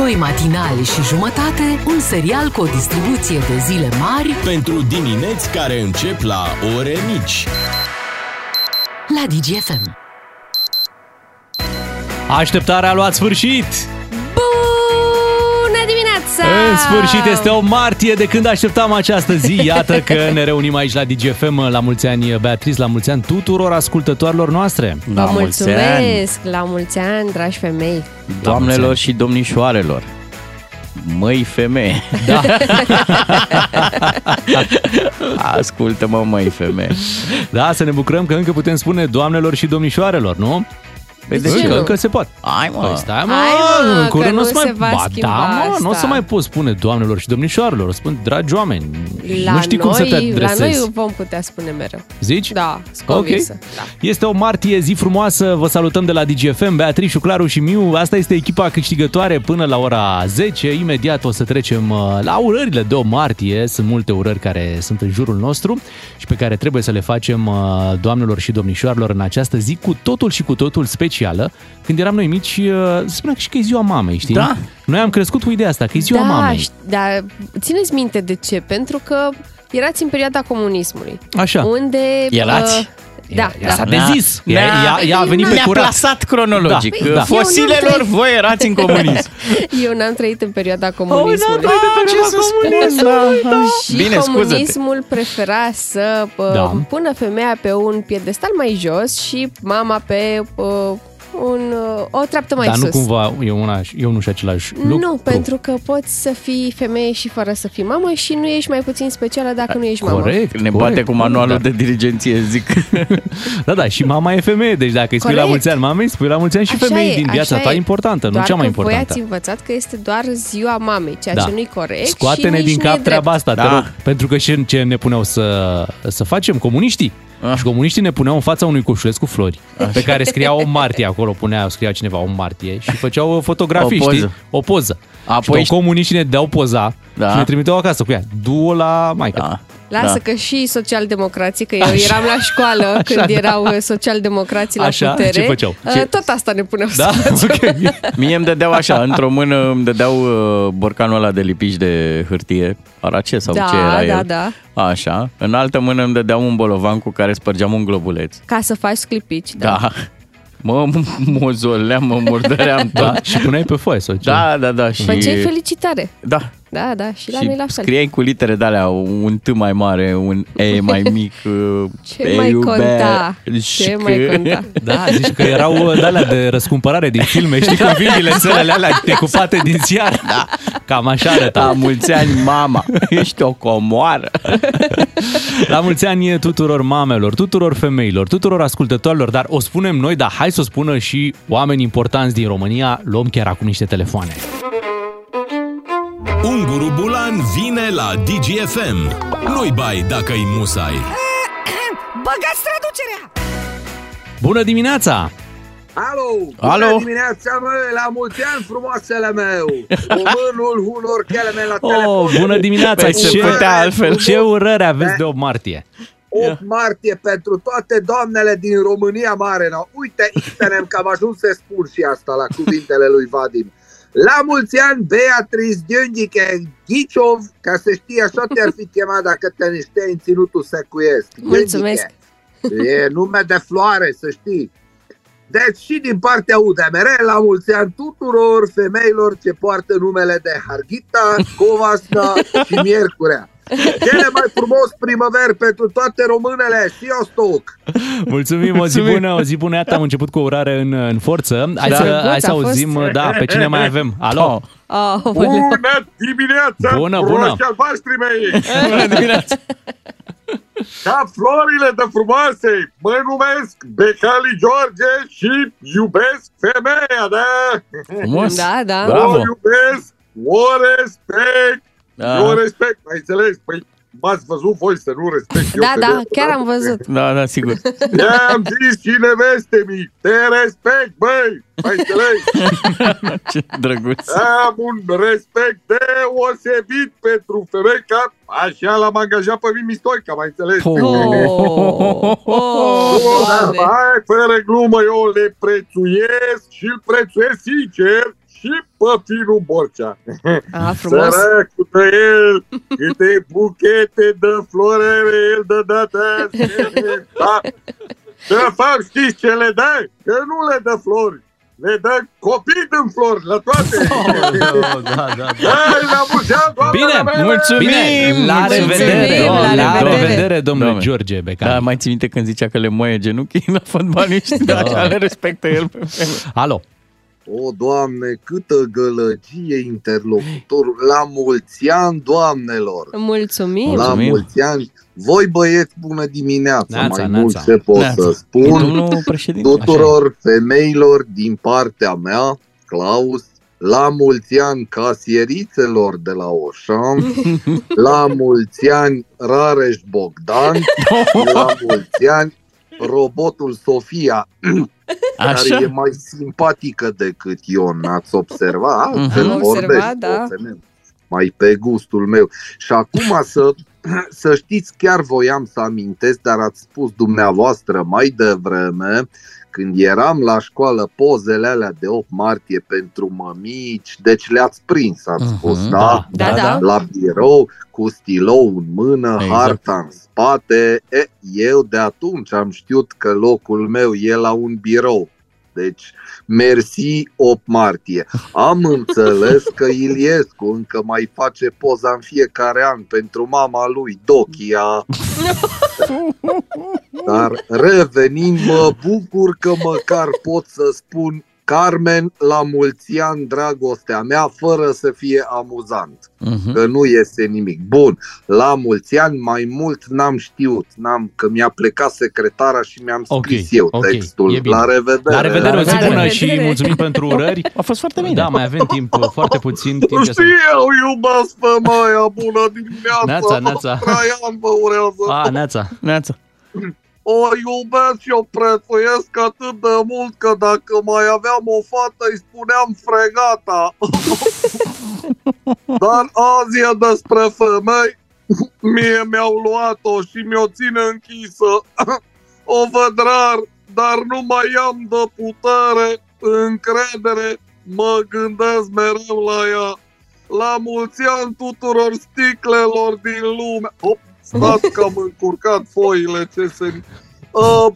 Doi matinali și jumătate, un serial cu o distribuție de zile mari Pentru dimineți care încep la ore mici. la DGFM. Așteptarea a luat sfârșit! Bună dimineața! În sfârșit este o martie de când așteptam această zi. Iată că ne reunim aici la DGFM. La mulți ani, Beatriz, la mulți ani tuturor ascultătoarelor noastre. Vă mulțumesc! La mulți ani, dragi femei! Doamnelor și domnișoarelor. Măi femeie. Da. Ascultă-mă, măi femeie. da, să ne bucurăm că încă putem spune doamnelor și domnișoarelor, nu? De ce încă, nu? încă se poate. Hai, mă. Păi stai, mă, Hai, mă, în curând că nu nu se mai... se va ba, schimba da, mă, nu o să asta. mai poți spune doamnelor și domnișoarelor, o spun dragi oameni. La nu știi noi, cum să te La adresezi. noi vom putea spune mereu. Zici? Da, sunt Ok. convinsă. Da. Este o martie, zi frumoasă, vă salutăm de la DGFM, Beatrice, Claru și Miu. Asta este echipa câștigătoare până la ora 10. Imediat o să trecem uh, la urările de o martie. Sunt multe urări care sunt în jurul nostru și pe care trebuie să le facem uh, doamnelor și domnișoarelor în această zi cu totul și cu totul specială. Când eram noi mici, uh, se spunea că și că e ziua mamei, știi? Da. Noi am crescut cu ideea asta, că e ziua da, mamei. ș- dar țineți minte de ce? Pentru că erați în perioada comunismului. Așa. Unde... Erați? uh, da, Ea da. s-a dezis. Ea, ea, ea a venit pe Ne-a curat. plasat cronologic. Da, da. Fosilelor, Eu nu voi erați în comunism. Eu n-am trăit în perioada comunismului. Ah, ce să spun? Da. Și Bine, scuză-te. comunismul prefera să uh, Da. pună femeia pe un piedestal mai jos și mama pe uh, un, uh, o treaptă mai Dar sus. nu cumva e, una, e unul și același lucru. Nu, pentru că poți să fii femeie și fără să fii mamă și nu ești mai puțin specială dacă nu ești mamă. Corect. Ne corect, bate cu manualul da. de dirigenție, zic. Da, da, și mama e femeie, deci dacă îi spui la Corect. mulți ani mamei, spui la mulți ani și Așa femeii e, din viața așa ta e. importantă, nu Doar cea mai că voi importantă. ați învățat că este doar ziua mamei, ceea Da. ce nu-i corect și Scoate-ne nici din nu e cap drept. treaba asta, te Da. rog. Pentru că și ce ne puneau să, să facem? Comuniștii. Ah. Și comuniștii ne puneau în fața unui coșuleț cu flori, pe care scria o martie acolo, punea, scria cineva o martie și făceau uh, fotografii, O poză. știi? O poză. Apoi- și tot comuniștii ne deau poza Da. și ne trimiteau acasă cu ea. Du-o la maică. Da. Lasă Da. că și socialdemocrații, că eu eram la școală când da. erau uh, socialdemocrații la Așa? putere. Ce făceau? uh, Ce- Tot asta ne puneau Da? să facem. Ok. Mie îmi dădeau așa, într-o mână îmi dădeau uh, borcanul ăla de lipici de hârtie, arace sau Da, ce era da, el. da. Așa. În altă mână îmi dădeau un bolovan cu care spărgeam un globuleț. Ca să faci clipici. Da. Da. Mă mozoleam, mă murdăream tot. Da, și puneai pe foaie sau ce? Da, da, da. Și... Făceai felicitare. Da. Da, da, și la și noi la fel. scriai cu litere de alea, un T mai mare, un E mai mic. uh, Ce E mai iube, conta? și Ce că- mai conta? Da, zici că erau de alea de răscumpărare din filme, știi cum vin bilețelele alea decupate din ziar. Da. Cam așa arăta. La mulți ani, mama, ești o comoară. La mulți ani tuturor mamelor, tuturor femeilor, tuturor ascultătorilor, dar o spunem noi, dar hai să o spună și oameni importanți din România. Luăm chiar acum niște telefoane. Unguru Bulan vine la DGFM. Nu-i bai dacă-i musai. Băgați traducerea! Bună dimineața! Alo! Alo! Bună dimineața, mă! La mulți ani, frumoasele meu! Românul unor cheleme la telefon! Oh, bună dimineața! Păi se Ce, putea altfel. ce urări aveți de 8 martie? 8 martie pentru toate doamnele din România Mare. No. Uite, Itenem, că am ajuns să spun și asta la cuvintele lui Vadim. La mulți ani, Beatriz Gheundiche Ghiciov, ca să știi, așa te-ar fi chemat dacă te nișteai în ținutul secuiesc. Mulțumesc. Gheundiche. E nume de floare, să știi. Deci și din partea UDMR, la mulți ani tuturor femeilor ce poartă numele de Harghita, Covasna și Miercurea. Cele mai frumos primăveri pentru toate românele și Ostoc. Mulțumim, o zi Mulțumim. bună, o zi bună. Iată, am început cu o urare în, în forță. Hai Da. să, Drăguț hai să a fost. auzim, da, pe cine mai avem. Alo? Oh. Oh, Bună dimineața, Bună, frumoși bună. albaștri mei! Bună dimineața! Ca florile de frumoase, mă numesc Becali George și iubesc femeia, da? Frumos! Da, da. O Bravo! iubesc, o respect, Da. eu o respect, ai înțeles? Păi m-ați văzut voi să nu respect eu Da, pe da, dreptul, chiar da? am văzut. Da, da, sigur. I-am zis și neveste mi, te respect, băi, ai înțeles? Ce drăguț. Am un respect deosebit pentru femei ca așa l-am angajat pe Mimi Stoica, mai înțeles? Oh, oh, Dar Doamne. hai, fără glumă, eu le prețuiesc și îl prețuiesc sincer și pe Finu Borcea. A, frumos. Săracul de el, câte buchete de florere el dă dată. Da. De fapt, știți ce le dă? Că nu le dă flori. Le dă copii din flori, la toate. da, da, da. Hai, la mulți ani, doamnele Bine, mele! mulțumim! Bine, la Mulțumim, revedere, la la revedere. revedere, domnule Doamne. George Becan. Da, mai ții minte când zicea că le moaie genunchii la fotbaliști? Da, așa le respectă el pe vreme. Alo. O, Doamne, câtă gălăgie interlocutor! La mulți ani, doamnelor! Mulțumim. La Mulțumim. mulți ani! Voi băieți, bună dimineața! Neața, Mai neața. mult ce pot Neața. să spun Domnul președinte. tuturor femeilor din partea mea, Claus, la mulți ani casierițelor de la Oșan, la mulți ani Rareș Bogdan, la mulți ani robotul Sofia, care e Așa? mai simpatică decât Ion, ați observat? Altfel Am vorbește observat, o da. femeie. Mai pe gustul meu. Și acum să, să știți, chiar voiam să amintesc, dar ați spus dumneavoastră mai devreme, când eram la școală, pozele alea de 8 martie pentru mămici, deci le-ați prins, ați Mhm, spus, da. da? Da, da. La birou, cu stilou în mână, Exact. harta în spate. E, eu de atunci am știut că locul meu e la un birou. Deci, mersi 8 martie. Am înțeles că Iliescu încă mai face poza în fiecare an pentru mama lui, Dochia. Dar revenind, mă bucur că măcar pot să spun Carmen, la mulți ani, dragostea mea, fără să fie amuzant Mhm. că nu este nimic. Bun, la mulți ani mai mult n-am știut, n-am că mi-a plecat secretara și mi-am Ok, scris eu ok, textul. e bine. La revedere! La revedere, o zi La bună revedere. și mulțumim pentru urări. A fost foarte bine. Da, mai avem timp, foarte puțin timp. Știu, eu iubesc femeia, bună dimineața! Neața, neața. Traian vă urează! A, Neața. Neața. O iubesc și o prețuiesc atât de mult că dacă mai aveam o fată îi spuneam fregata. Dar azi e despre femei. Mie mi-au luat-o și mi-o țin închisă. O văd rar, dar nu mai am de putere, încredere, mă gândesc mereu la ea. La mulți ani tuturor sticlelor din lume. Hop, stați că am încurcat foile ce se... Uh,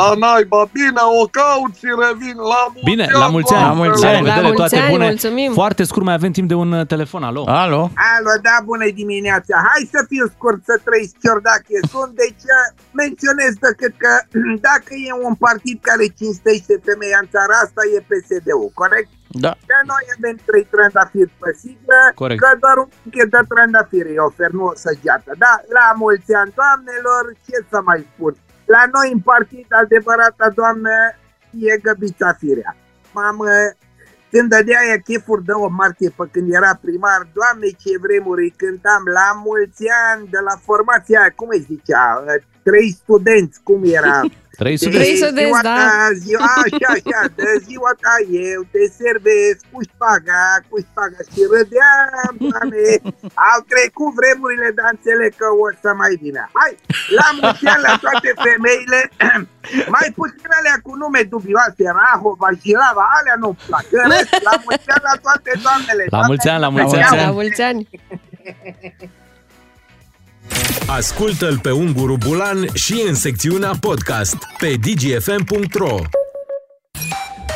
la naiba, bine, o caut și revin la mulți Bine, ani, la mulți ani. La mulți La ani. revedere, La mulți toate ani, bune. mulțumim. Foarte scurt, mai avem timp de un uh, telefon. Alo. Alo? Alo, da, bună dimineața. Hai să fiu scurt, să trăiți ciordache sunt. Deci uh, menționez decât că dacă e un partid care cinstește femeia în țara asta, e PSD-ul, corect? Da. Că noi avem trei trandafiri pe siglă, Corect. că doar un pichet de trandafiri îi ofer, nu o săgeată. Da, la mulți ani, doamnelor, ce să mai spun? La noi în partid, adevărata doamnă, e găbița firea. Mamă, când dădea ea chefuri de o martie pe când era primar, doamne ce vremuri îi cântam la mulți ani de la formația aia, cum îi zicea, trei studenți, cum era? 300 Trei de... studenți, ziua da. ta, ziua, așa, așa, de ziua ta eu te servesc cu șpaga, cu șpaga și râdeam, doamne, au trecut vremurile, dar înțeleg că o să mai vină. Hai, la mulți ani la toate femeile, mai puțin alea cu nume dubioase, Rahova, Jirava, alea nu-mi plac. În rest, La mulți ani la toate doamnele. La mulți ani, la mulți ani. La mulți ani. Ascultă-l pe Unguru Bulan și în secțiunea podcast pe dgfm.ro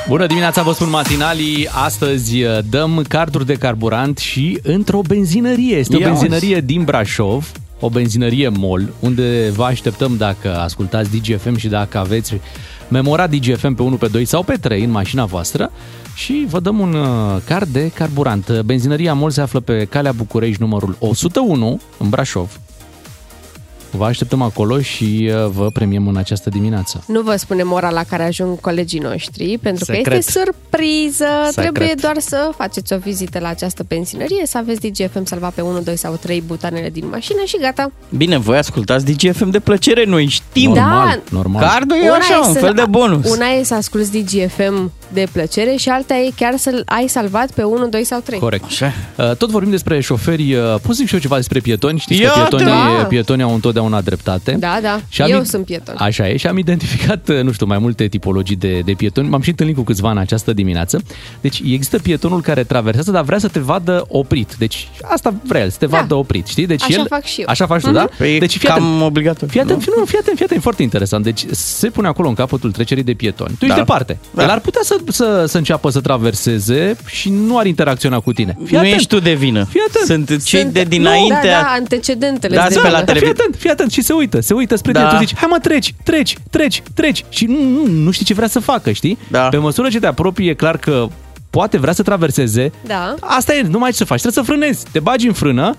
Bună dimineața, vă spun matinalii. Astăzi uh, dăm carduri de carburant și într-o benzinărie. Este o Ia benzinărie din Brașov, o benzinărie MOL, unde vă așteptăm dacă ascultați DGFM și dacă aveți memorat DGFM pe 1, pe 2 sau pe 3 în mașina voastră și vă dăm un uh, card de carburant. Benzinăria MOL se află pe calea București numărul 101 în Brașov. Vă așteptăm acolo și uh, vă premiem în această dimineață. Nu vă spunem ora la care ajung colegii noștri, pentru că Secret. este surpriză. Secret. Trebuie doar să faceți o vizită la această benzinărie, să aveți DGFM salvat pe 1, 2 sau 3 butanele din mașină și gata. Bine, voi ascultați DGFM de plăcere, noi știm. Da. Normal, normal. Cardul e așa, un să- fel de bonus. Una e să asculti DGFM de plăcere și alta e chiar să ai salvat pe 1, 2 sau 3. Corect. Așa. Uh, Tot vorbim despre șoferi, uh, pot să zic și eu ceva despre pietoni? Știți că Iată! pietonii, Da. pietonii au întotdeauna dreptate. Da, da. Și am Eu id- sunt pieton. Așa e și am identificat, uh, nu știu, mai multe tipologii de, de pietoni. M-am și întâlnit cu câțiva în această dimineață. Deci există pietonul care traversează, dar vrea să te vadă oprit. Deci asta vrea el, să te Da. vadă oprit, știi? Deci Așa el, fac și eu. Așa faci tu, Mhm. da? Păi e deci cam obligatoriu, Fii atent, nu? nu, fii atent, fii atent, e foarte interesant. Deci se pune acolo în capătul trecerii de pietoni. Tu ești Da. departe. Da. El ar putea să, să, să înceapă să traverseze și nu ar interacționa cu tine. Fii nu atent. ești tu de vină. Fii atent. Sunt cei Sunt- de dinainte. Nu, da, da, antecedentele. Da, de pe la vină. Dar fii televiz- atent, fii atent și se uită, se uită spre Da. tine. Tu zici, hai mă, treci, treci, treci, treci. Și nu, nu, nu știi ce vrea să facă, știi? Da. Pe măsură ce te apropii, e clar că poate vrea să traverseze. Da. Asta e, nu mai ai ce să faci, trebuie să frânezi. Te bagi în frână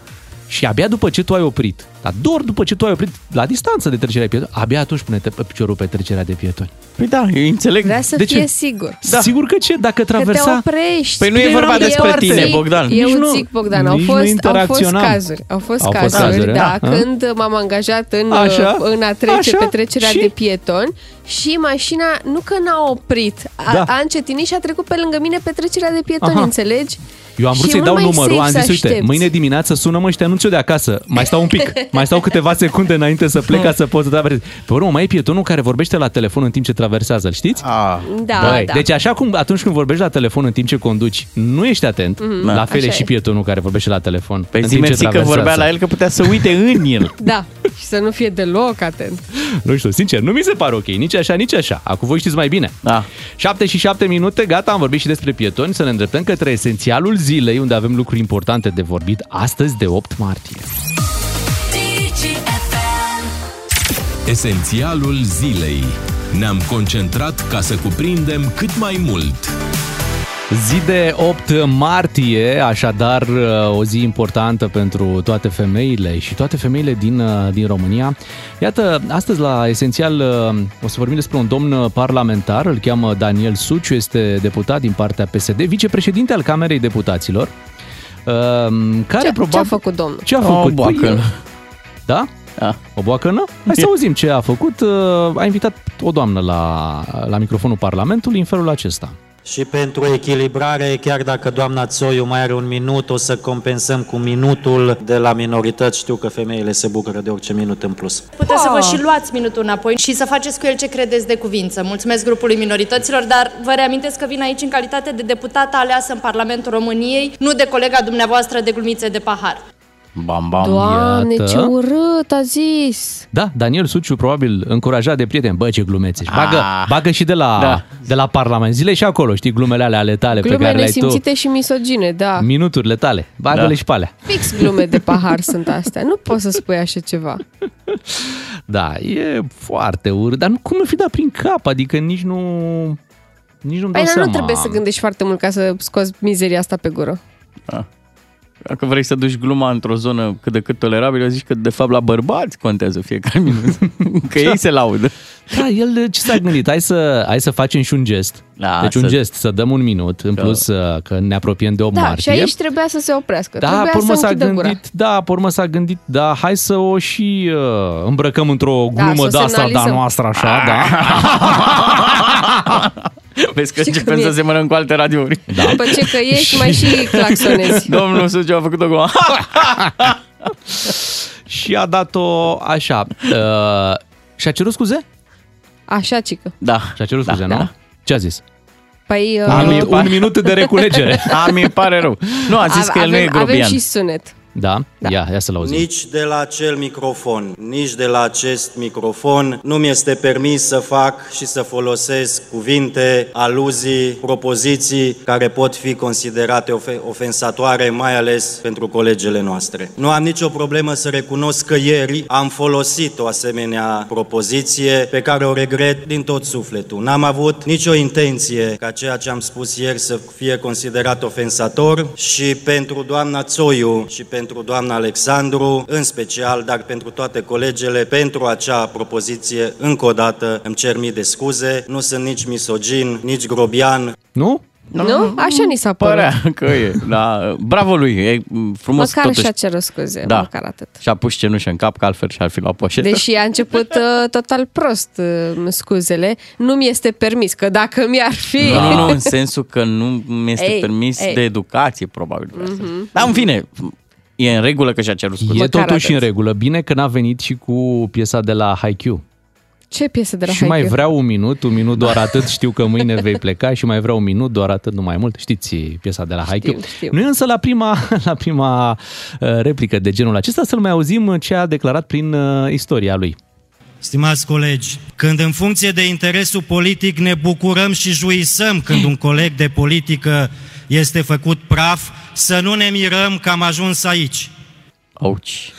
și abia după ce tu ai oprit, dar doar după ce tu ai oprit la distanță de trecerea de pietoni, abia atunci pune piciorul pe trecerea de pietoni. Păi da, eu înțeleg. Vrea să De fie ce? sigur. Da. Sigur că ce? Dacă Că te traversa... oprești. Păi nu e Bine, vorba eram despre departe. tine, Bogdan. Eu Nici nu- zic, Bogdan, au nici nu fost, au fost interacționam. cazuri. Au fost Au fost cazuri, cazuri, da, da. când m-am angajat în, Așa. în a trece Așa. pe trecerea Și? de pietoni și mașina nu că n-a oprit, a, Da. a încetinit și a trecut pe lângă mine pe trecerea de pietoni, Aha. înțelegi? Eu am vrut Și să-i e dau mult mai numărul, am safe zis, să uite, aștepți. mâine dimineață sună-mă și te anunț eu de acasă. Mai stau un pic, mai stau câteva secunde înainte să plec ca să pot să traversez. Pe urmă, mai e pietonul care vorbește la telefon în timp ce traversează, îl știți? Ah, Da, Băi, da. Deci așa cum atunci când vorbești la telefon în timp ce conduci, nu ești atent, mm-hmm. la fel e Așa și e. pietonul care vorbește la telefon Pe în zi timp ce mersi că traversează. vorbea la el că putea să uite în el. Da, și să nu fie deloc atent. Nu știu, sincer, nu mi se pare ok, nici așa, nici așa. Acum voi știți mai bine. Da. 7 și 7 minute, gata, am vorbit și despre pietoni, să ne îndreptăm către esențialul zilei, unde avem lucruri importante de vorbit, astăzi de 8 martie. Esențialul zilei. Ne-am concentrat ca să cuprindem cât mai mult. Zi de 8 martie, așadar o zi importantă pentru toate femeile și toate femeile din, din România. Iată, astăzi la Esențial o să vorbim despre un domn parlamentar, îl cheamă Daniel Suciu, este deputat din partea PSD, vicepreședinte al Camerei Deputaților. Care Ce, probabil... ce a făcut domnul? Ce a O făcut? Păi, boacănă. da? Da. O boacănă? Hai să auzim ce a făcut. A invitat o doamnă la, la microfonul Parlamentului în felul acesta. Și pentru echilibrare, chiar dacă doamna Țoiu mai are un minut, o să compensăm cu minutul de la minorități. Știu că femeile se bucură de orice minut în plus. Puteți să vă și luați minutul înapoi și să faceți cu el ce credeți de cuvință. Mulțumesc grupului minorităților, dar vă reamintesc că vin aici în calitate de deputată aleasă în Parlamentul României, nu de colega dumneavoastră de glumițe de pahar. Bam, bam. Doamne, iată. ce urât a zis! Da, Daniel Suciu probabil încurajat de prieteni. Bă, ce glumețe. Și bagă, Ah. bagă și de la, Da. de la Parlament. Zile și acolo, știi, glumele alea ale tale pe Glume care le-ai tu. nesimțite și misogine, da. Minuturile tale. Bagă-le Da. și pe alea. Fix glume de pahar sunt astea. Nu poți să spui așa ceva. Da, e foarte urât. Dar nu, cum nu fi dat prin cap? Adică nici nu... Nici nu-mi dau Păi, dar seama. nu trebuie să gândești foarte mult ca să scoți mizeria asta pe gură. Dacă vrei să duci gluma într-o zonă cât de cât tolerabilă, zici că de fapt la bărbați contează fiecare minut. că ei se laudă. Da, el ce s-a gândit? Hai să, hai să facem și un gest. Da, deci un să- gest, să dăm un minut, în plus uh, că ne apropiem de 8 Da, martie. și aici trebuia să se oprească. Da, trebuia pe urmă să s-a închidă gândit, gura. da, pe urmă s-a gândit, da, hai să o și uh, îmbrăcăm într-o Da, glumă să o de asta, da, semnalizăm. noastră, așa, da. Vezi că Știi începem cum să e? semănăm cu alte radiouri. Da. După ce că ieși, mai și claxonezi. Domnul Suciu a făcut-o cu... și a dat-o așa. Uh, și-a cerut scuze? Așa, cică. Da. Și-a cerut Da, scuze, da. nu? Ce a zis? Păi, Un uh, minut, un minut de reculegere. A, mi pare rău. Nu, a zis că el nu e avem, avem grobian. și sunet. Da? da. Ia, ia să-l auzim. Nici de la acel microfon, nici de la acest microfon nu mi este permis să fac și să folosesc cuvinte, aluzii, propoziții care pot fi considerate ofe- ofensatoare, mai ales pentru colegele noastre. Nu am nicio problemă să recunosc că ieri am folosit o asemenea propoziție pe care o regret din tot sufletul. N-am avut nicio intenție ca ceea ce am spus ieri să fie considerat ofensator și pentru doamna Țoiu și pentru doamna Alexandru, în special, dar pentru toate colegele, pentru acea propoziție, încă o dată îmi cer mii de scuze, nu sunt nici misogin, nici grobian, Nu? Nu? Așa ni s-a părut. Părea că e. Da, bravo lui, e frumos Măcar totuși. și-a cerut scuze, Da. măcar atât. Și-a pus cenușă în cap, că altfel și-ar fi luat poșetă. Deși a început uh, total prost uh, scuzele, nu mi este permis, că dacă mi-ar fi... Nu, nu, nu, în sensul că nu mi este Ei, permis ei. de educație, probabil. Mhm. Dar, în fine, e în regulă că și-a cerut scuze. E totuși în regulă. Bine că n-a venit și cu piesa de la Haikyuu. Ce piesă de la Și mai Haikyuu? vreau un minut, un minut doar atât, știu că mâine vei pleca și mai vreau un minut doar atât, nu mai mult. Știți piesa de la Haikyuu? știu. Nu e însă la prima, la prima uh, replică de genul acesta să-l mai auzim ce a declarat prin uh, istoria lui. Stimați colegi, când în funcție de interesul politic ne bucurăm și juisăm când un coleg de politică este făcut praf, să nu ne mirăm că am ajuns aici. Auci.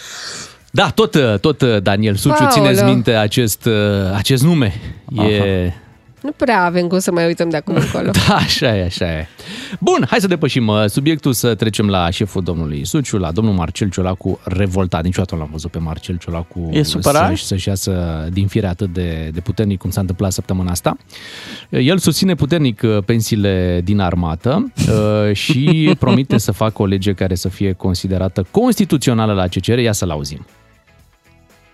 Da, tot, uh, tot uh, Daniel Suciu, Paolo. țineți minte acest, uh, acest nume. E... Nu prea avem cum să mai uităm de acum încolo. Da, așa e, așa e. Bun, hai să depășim uh, subiectul, să trecem la șeful domnului Suciu, la domnul Marcel Ciolacu, revoltat. Niciodată nu l-am văzut pe Marcel Ciolacu E supărat? să-și, să-și iasă din firea atât de, de puternic cum s-a întâmplat săptămâna asta. El susține puternic uh, pensiile din armată uh, și promite să facă o lege care să fie considerată constituțională la CCR. Ia să-l auzim.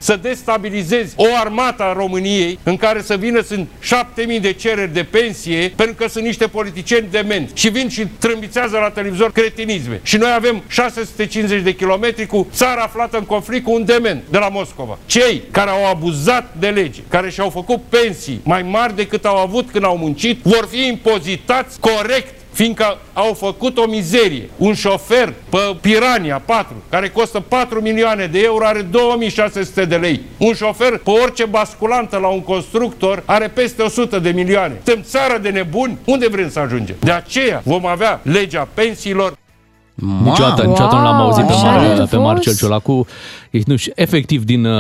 Să destabilizezi o armată a României în care să vină sunt 7000 de cereri de pensie pentru că sunt niște politicieni demenți și vin și trâmbițează la televizor cretinisme. Și noi avem 650 de kilometri cu țara aflată în conflict cu un dement de la Moscova. Cei care au abuzat de lege, care și-au făcut pensii mai mari decât au avut când au muncit, vor fi impozitați corect fiindcă au făcut o mizerie. Un șofer pe Pirania 4, care costă 4 milioane de euro, are 2600 de lei. Un șofer pe orice basculantă la un constructor are peste 100 de milioane. Suntem țară de nebuni? Unde vrem să ajungem? De aceea vom avea legea pensiilor Niciodată, niciodată nu l-am auzit pe, așa Mar- nervos. pe Marcel Ciolacu. E, Nu știu, efectiv, din, uh,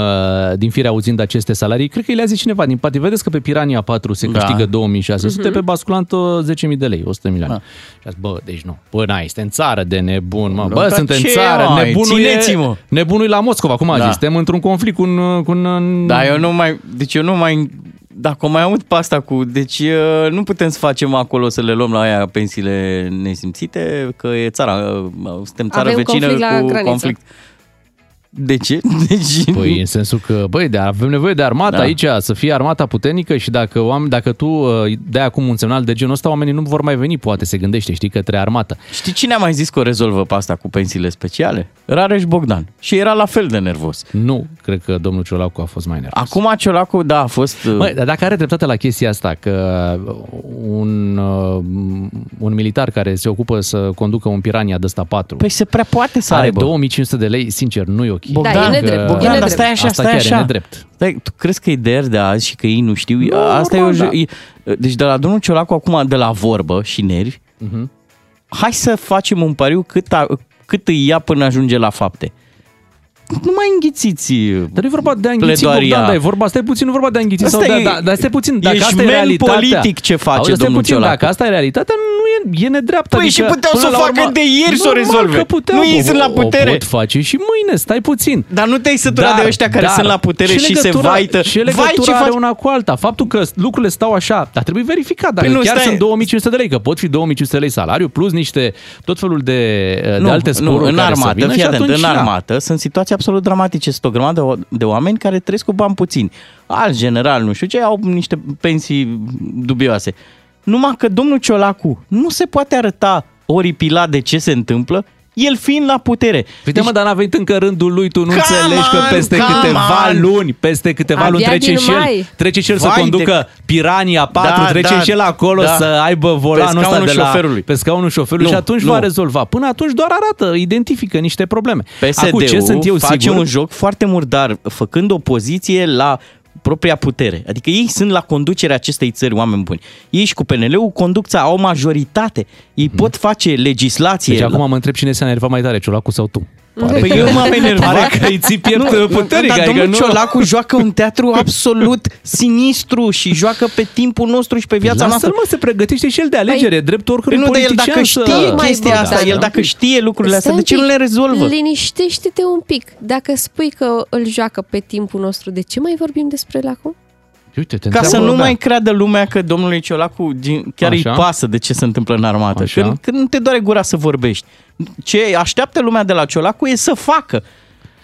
din fire auzind aceste salarii, cred că le-a zis cineva din pati. Vedeți că pe Pirania 4 se Da. câștigă 2600, Mhm. pe basculant uh, 10.000 de lei, 100 milioane. Și a zis, bă, deci nu. Bă, n-ai, suntem în țară de nebun, mă. Bă, Dar suntem în ce țară, ai? nebunul e, Țineți-mă. nebunul e la Moscova, cum a Da. zis. Suntem într-un conflict cu un... Cu un Da, eu nu mai... Deci eu nu mai... Dacă o mai aud pe asta cu... Deci uh, nu putem să facem acolo să le luăm la aia pensiile nesimțite, că e țara... uh, Suntem țară Avem vecină conflict la cu graniță. conflict. De ce? Deci... Păi în sensul că, băi, de, avem nevoie de armată Da. aici, să fie armata puternică și dacă, oameni, dacă tu uh, dai acum un semnal de genul ăsta, oamenii nu vor mai veni, poate se gândește, știi, către armată. Știi cine a mai zis că o rezolvă pe asta cu pensiile speciale? Rareș Bogdan. Și era la fel de nervos. Nu, cred că domnul Ciolacu a fost mai nervos. Acum Ciolacu, da, a fost... uh, Măi, dar dacă are dreptate la chestia asta, că un, uh, un militar care se ocupă să conducă un Pirania de ăsta 4 Păi se prea poate să are aibă. 2500 de lei, sincer, nu e ok. Bogdan, Da, e nedrept. Că- E Bogdan, dar nedrept. stai așa, Asta stai chiar e așa. nedrept. Stai, tu crezi că e de ieri de azi și că ei nu știu? Nu, Asta normal, e, o, da. e Deci de la domnul Ciolacu acum, de la vorbă și nervi, Mhm. hai să facem un pariu cât, a, cât îi ia până ajunge la fapte. Nu mai înghițiți Dar nu e vorba de a înghiți, pledoaria. Bogdan, dar e vorba, stai puțin, nu e vorba de a înghiți Asta sau de, e- da, dar stai puțin, dacă e asta e șmen realitatea. politic ce face Auzi, stai domnul puțin, Ciolacu. dacă asta e realitatea, nu e, e nedreaptă. Păi și puteau să o până la facă de ieri să o Normal rezolve. că puteau, Nu ei o- sunt la putere. O pot face și mâine, stai puțin. Dar nu te-ai săturat de ăștia care sunt la putere ce și se legătură- vaită. Ce Vai, legătură ce are faci? una cu alta? Faptul că lucrurile stau așa, dar trebuie verificat. Dacă Păi nu, chiar stai. sunt 2500 de lei, că pot fi 2500 de lei salariu, plus niște tot felul de, de Nu, alte sporuri nu, în care să armată, vină fii și atent, atunci, în da. armată sunt situații absolut dramatice. Sunt o grămadă de, o- de oameni care trăiesc cu bani puțini. Alți generali, nu știu ce, au niște pensii dubioase. Numai că domnul Ciolacu nu se poate arăta oripilat de ce se întâmplă, el fiind la putere. Uite mă, dar n-a venit încă rândul lui, tu nu Come înțelegi că on, peste come câteva on. luni, peste câteva Abia luni trece din și el, mai. trece și el să Vai de- conducă Pirania 4, Da, trece da, și el acolo da. să aibă volanul ăsta scaunul de la șoferului. pe scaunul șoferului Nu, și atunci nu. va rezolva. Până atunci doar arată, identifică niște probleme. PSD-ul Acum, ce sunt eu face sigur? un joc foarte murdar, făcând opoziție la propria putere. Adică ei sunt la conducerea acestei țări, oameni buni. Ei și cu PNL-ul conduc țara, au majoritate. Ei pot face legislație. Deci acum mă întreb cine s-a enervat mai tare, Ciolacu sau tu? Pare Păi că- eu m-am enervat. Pare că îi ții piept Nu, puternic. Dar adică domnul nu... Ciolacu joacă un teatru absolut sinistru și joacă pe timpul nostru și pe viața Lasă-l noastră. mă, se pregătește și el de alegere, Păi- drept oricărui Păi nu, dar el politician dacă să- știe Mai chestia Bogdan, asta, el da. dacă știe lucrurile astea, Stai de un ce nu pic, le rezolvă? Liniștește-te un pic. Dacă spui că îl joacă pe timpul nostru, de ce mai vorbim despre el acum? Uite, te Ca să întreabă, nu da. mai creadă lumea că domnului Ciolacu din- chiar Așa. îi pasă de ce se întâmplă în armată. Așa. Când, când nu te doare gura să vorbești. Ce așteaptă lumea de la Ciolacu e să facă.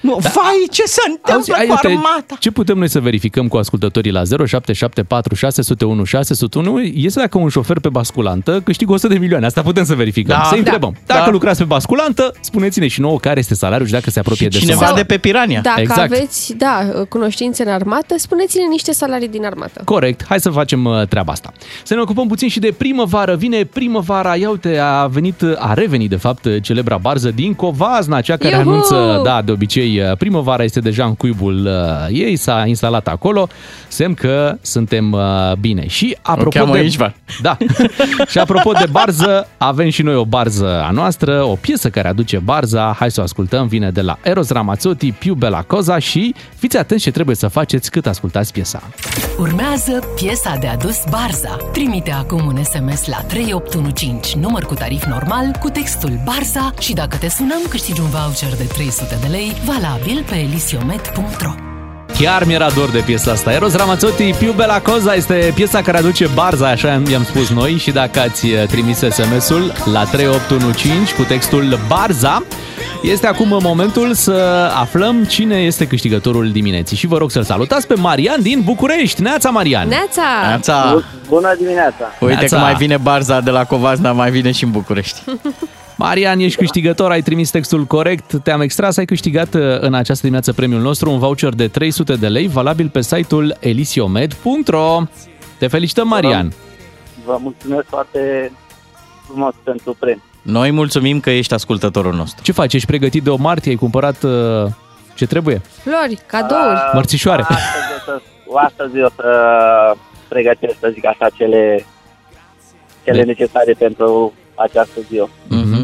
Nu, da. vai, ce se întâmplă Auzi, ai, cu uite, armata? ce putem noi să verificăm cu ascultătorii la 0774 601 601 este dacă un șofer pe basculantă câștigă 100 de milioane. Asta putem să verificăm. Da. Să întrebăm. Da. Dacă Da. lucrați pe basculantă, spuneți-ne și nouă care este salariul și dacă se apropie de Cineva suma. de pe Pirania. Dacă Exact. aveți, da, cunoștințe în armată, spuneți-ne niște salarii din armată. Corect, hai să facem uh, treaba asta. Să ne ocupăm puțin și de primăvară. Vine primăvara, ia uite, a venit, a revenit de fapt celebra barză din Covazna, cea care Iuhu! anunță, da, de obicei uh, primăvara este deja în cuibul uh, ei, s-a instalat acolo, semn că suntem uh, bine. Și apropo cheamă de... Ișvan. Da. și apropo de barză, avem și noi o barză a noastră, o piesă care aduce barza, hai să o ascultăm, vine de la Eros Ramazzotti, Piu Bella Cosa și fiți atenți ce trebuie să faceți cât ascultați piesa. Urmează piesa de adus Barza. Trimite acum un SMS la 3815, număr cu tarif normal, cu textul Barza și dacă te sunăm, câștigi un voucher de 300 de lei, valabil pe elisiomet.ro. Chiar mi-era dor de piesa asta. Eros Ramazzotti, Piu Bella Cosa este piesa care aduce barza, așa i-am spus noi și dacă ați uh, trimis SMS-ul la 3815 cu textul Barza, este acum momentul să aflăm cine este câștigătorul dimineții și vă rog să-l salutați pe Marian din București. Neața, Marian! Neața! Neața. Bună dimineața! Uite Neața. că mai vine barza de la Covazna, mai vine și în București. Marian, ești câștigător, ai trimis textul corect, te-am extras, ai câștigat uh, în această dimineață premiul nostru, un voucher de 300 de lei, valabil pe site-ul elisiomed.ro. Te felicităm, Marian! Vă mulțumesc foarte frumos pentru premiu. Noi mulțumim că ești ascultătorul nostru. Ce faci? Ești pregătit de o martie? Ai cumpărat uh, ce trebuie? Flori, cadouri. Ah, Mărțișoare. Astăzi o să, astăzi o să pregătesc, să zic așa, cele, cele necesare pentru această ziua. Mhm.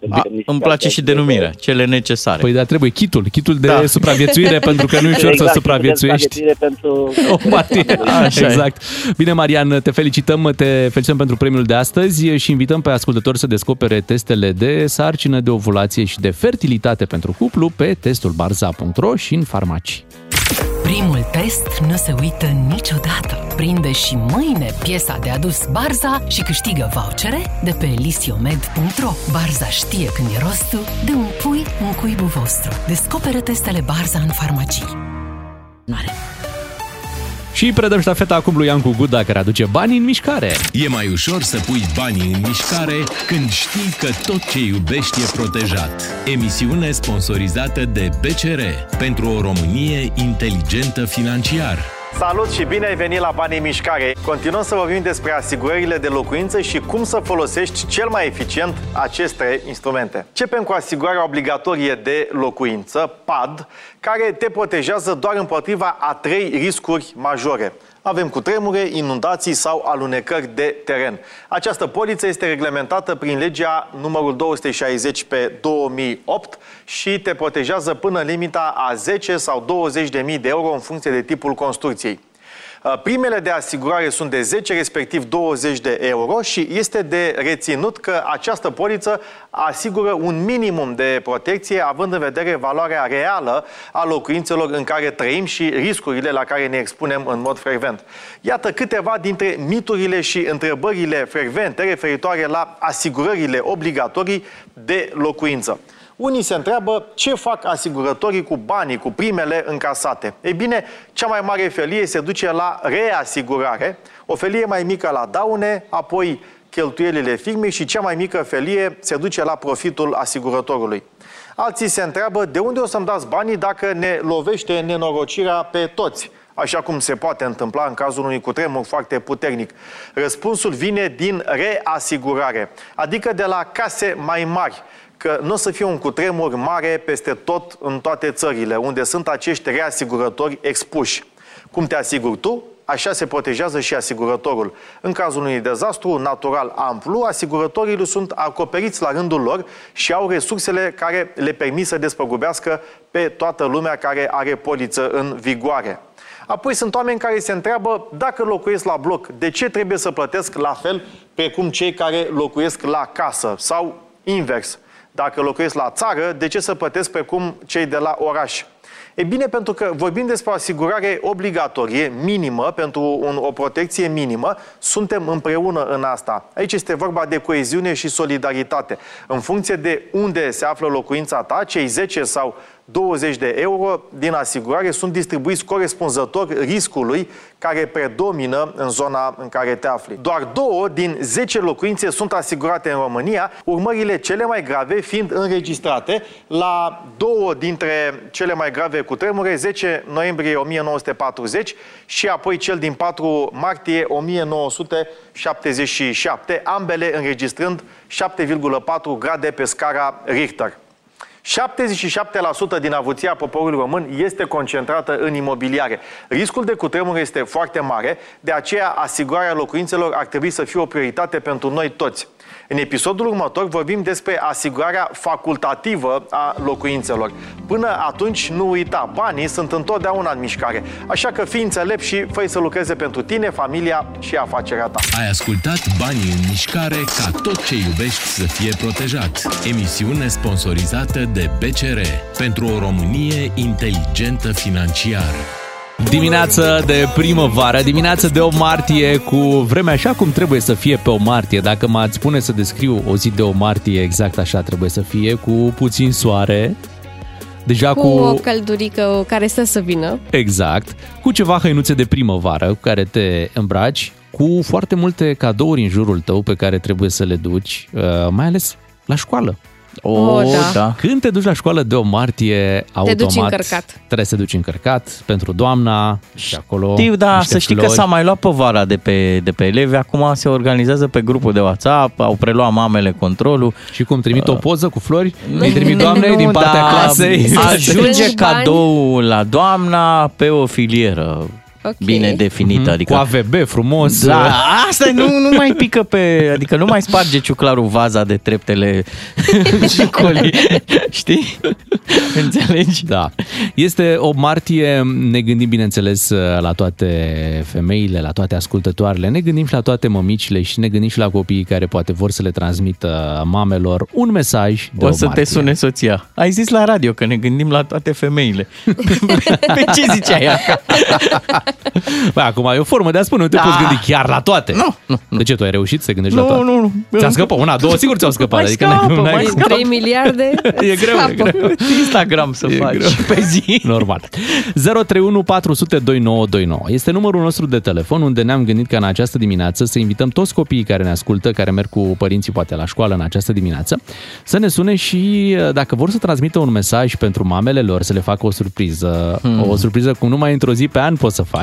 Pentru A, că nici îmi chiar place chiar și denumirea, cele necesare. Păi da, trebuie kitul, kitul de Da. supraviețuire, pentru că nu e ușor exact, să supraviețuiești. supraviețuire pentru... O martie. Așa e. exact. Bine, Marian, te felicităm, te felicităm pentru premiul de astăzi și invităm pe ascultători să descopere testele de sarcină, de ovulație și de fertilitate pentru cuplu pe testul barza.ro și în farmacii. Primul test nu se uită niciodată. Prinde și mâine piesa de adus Barza și câștigă vouchere de pe elisiomed.ro. Barza știe când e rostul de un pui în cuibul vostru. Descoperă testele Barza în farmacii. Mare. Și predăm ștafeta acum lui Iancu Guda, care aduce banii în mișcare. E mai ușor să pui banii în mișcare când știi că tot ce iubești e protejat. Emisiune sponsorizată de BCR pentru o Românie inteligentă financiar. Salut și bine ai venit la Banii în Mișcare! Continuăm să vorbim despre asigurările de locuință și cum să folosești cel mai eficient aceste instrumente. Începem cu asigurarea obligatorie de locuință, PAD, care te protejează doar împotriva a trei riscuri majore. Avem cu tremure, inundații sau alunecări de teren. Această poliță este reglementată prin legea numărul 260 pe 2008 și te protejează până în limita a 10 sau 20 de mii de euro în funcție de tipul construcției. Uh, Primele de asigurare sunt de 10, respectiv 20 de euro și este de reținut că această poliță asigură un minimum de protecție, având în vedere valoarea reală a locuințelor în care trăim și riscurile la care ne expunem în mod frecvent. Iată câteva dintre miturile și întrebările frecvente referitoare la asigurările obligatorii de locuință. Unii se întreabă ce fac asigurătorii cu banii, cu primele încasate. Ei bine, cea mai mare felie se duce la reasigurare, o felie mai mică la daune, apoi cheltuielile firmei și cea mai mică felie se duce la profitul asigurătorului. Alții se întreabă de unde o să-mi dați banii dacă ne lovește nenorocirea pe toți așa cum se poate întâmpla în cazul unui cutremur foarte puternic. Răspunsul vine din reasigurare, adică de la case mai mari, că nu o să fie un cutremur mare peste tot în toate țările, unde sunt acești reasigurători expuși. Cum te asiguri tu? Așa se protejează și asigurătorul. În cazul unui dezastru natural amplu, asigurătorii sunt acoperiți la rândul lor și au resursele care le permit să despăgubească pe toată lumea care are poliță în vigoare. Apoi sunt oameni care se întreabă dacă locuiesc la bloc, de ce trebuie să plătesc la fel precum cei care locuiesc la casă sau invers. Dacă locuiesc la țară, de ce să plătesc precum cei de la oraș? E bine, pentru că vorbim despre o asigurare obligatorie, minimă, pentru un, o protecție minimă, suntem împreună în asta. Aici este vorba de coeziune și solidaritate. În funcție de unde se află locuința ta, cei 10 sau 20 de euro din asigurare sunt distribuiți corespunzător riscului care predomină în zona în care te afli. Doar două din 10 locuințe sunt asigurate în România, urmările cele mai grave fiind înregistrate la două dintre cele mai grave cu tremure, 10 noiembrie 1940 și apoi cel din 4 martie 1977, ambele înregistrând 7,4 grade pe scara Richter. 77% din avuția poporului român este concentrată în imobiliare. Riscul de cutremur este foarte mare, de aceea asigurarea locuințelor ar trebui să fie o prioritate pentru noi toți. În episodul următor vorbim despre asigurarea facultativă a locuințelor. Până atunci, nu uita, banii sunt întotdeauna în mișcare. Așa că fii înțelept și fă să lucreze pentru tine, familia și afacerea ta. Ai ascultat Banii în mișcare ca tot ce iubești să fie protejat. Emisiune sponsorizată de BCR pentru o Românie inteligentă financiar. Dimineață de primăvară, dimineață de o martie cu vreme așa cum trebuie să fie pe o martie. Dacă m-ați spune să descriu o zi de o martie, exact așa trebuie să fie, cu puțin soare, deja Cu, cu... o căldurică care stă să vină. Exact, cu ceva hăinuțe de primăvară cu care te îmbraci, cu foarte multe cadouri în jurul tău pe care trebuie să le duci, uh, mai ales la școală. Oh, da. da. Când te duci la școală de o martie, automat duci încărcat. trebuie să te duci încărcat pentru doamna și acolo Știu, da, niște să știi flori. că s-a mai luat povara de pe, de pe elevi, acum se organizează pe grupul de WhatsApp, au preluat mamele controlul. Și cum trimit o poză cu flori, îi trimit doamnei din partea da, clasei. Ajunge Strângi bani. cadou la doamna pe o filieră Ok. bine definită. Mhm, Adică, Cu AVB frumos. da, asta nu, nu mai pică pe... Adică nu mai sparge ciuclarul vaza de treptele școlii. Știi? Înțelegi? Da. Este o martie, ne gândim bineînțeles la toate femeile, la toate ascultătoarele, ne gândim și la toate mămicile și ne gândim și la copiii care poate vor să le transmită mamelor un mesaj de O o să martie. te sune soția. Ai zis la radio că ne gândim la toate femeile. pe ce ziceai așa? Bă, acum e o formă de a spune, nu te Da. poți gândi chiar la toate. Nu, nu, nu. De ce, tu ai reușit să te gândești Nu, la toate? nu, nu. Ți-a scăpat una, două, sigur ți-au scăpat. Mai adică scapă, n-ai, mai n-ai, scapă. 3 miliarde E greu, e scapă. greu. Instagram să E faci greu. pe zi. Normal. 031 400 2929 este numărul nostru de telefon unde ne-am gândit că în această dimineață să invităm toți copiii care ne ascultă, care merg cu părinții poate la școală în această dimineață, să ne sune și uh, dacă vor să transmită un mesaj pentru mamele lor, să le facă o surpriză, hmm. o surpriză cum numai într-o zi pe an poți să faci,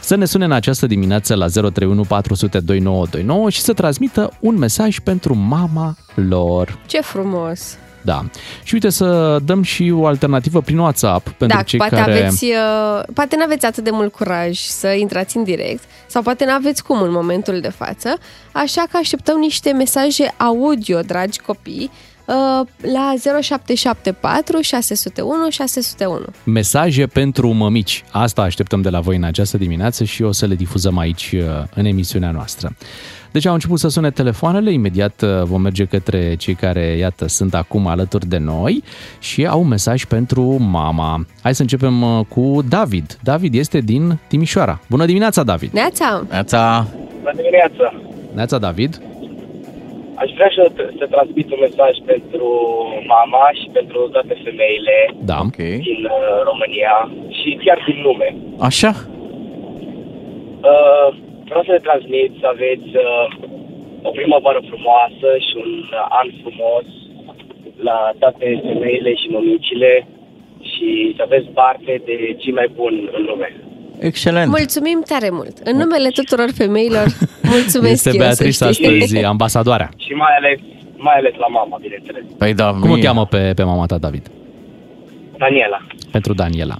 să ne sune în această dimineață la 031 400 2929 și să transmită un mesaj pentru mama lor. Ce frumos! Da. Și uite să dăm și o alternativă prin WhatsApp pentru da, cei poate care... aveți, uh, poate nu aveți atât de mult curaj să intrați în direct sau poate nu aveți cum în momentul de față, așa că așteptăm niște mesaje audio, dragi copii, uh, la 0774 601 601. mesaje pentru mămici. Asta așteptăm de la voi în această dimineață și o să le difuzăm aici uh, în emisiunea noastră. Deci au început să sune telefoanele, imediat uh, vom merge către cei care, iată, sunt acum alături de noi și au un mesaj pentru mama. Hai să începem uh, cu David. David este din Timișoara. Bună dimineața, David! Neața! Neața, Bună dimineața! Neața, David! Aș vrea să, să transmit un mesaj pentru mama și pentru toate femeile Da. ok. din uh, România și chiar din lume. Așa? Uh, vreau să le transmit să aveți uh, o primăvară frumoasă și un uh, an frumos la toate femeile și mămicile și să aveți parte de cei mai buni în lume. Excelent. Mulțumim tare mult! În numele tuturor femeilor, mulțumesc este eu, Beatrice să știi. astăzi, ambasadoarea. Și mai ales, mai ales la mama, bineînțeles. Păi da, Cum o mie. cheamă pe, pe mama ta, David? Daniela. pentru Daniela.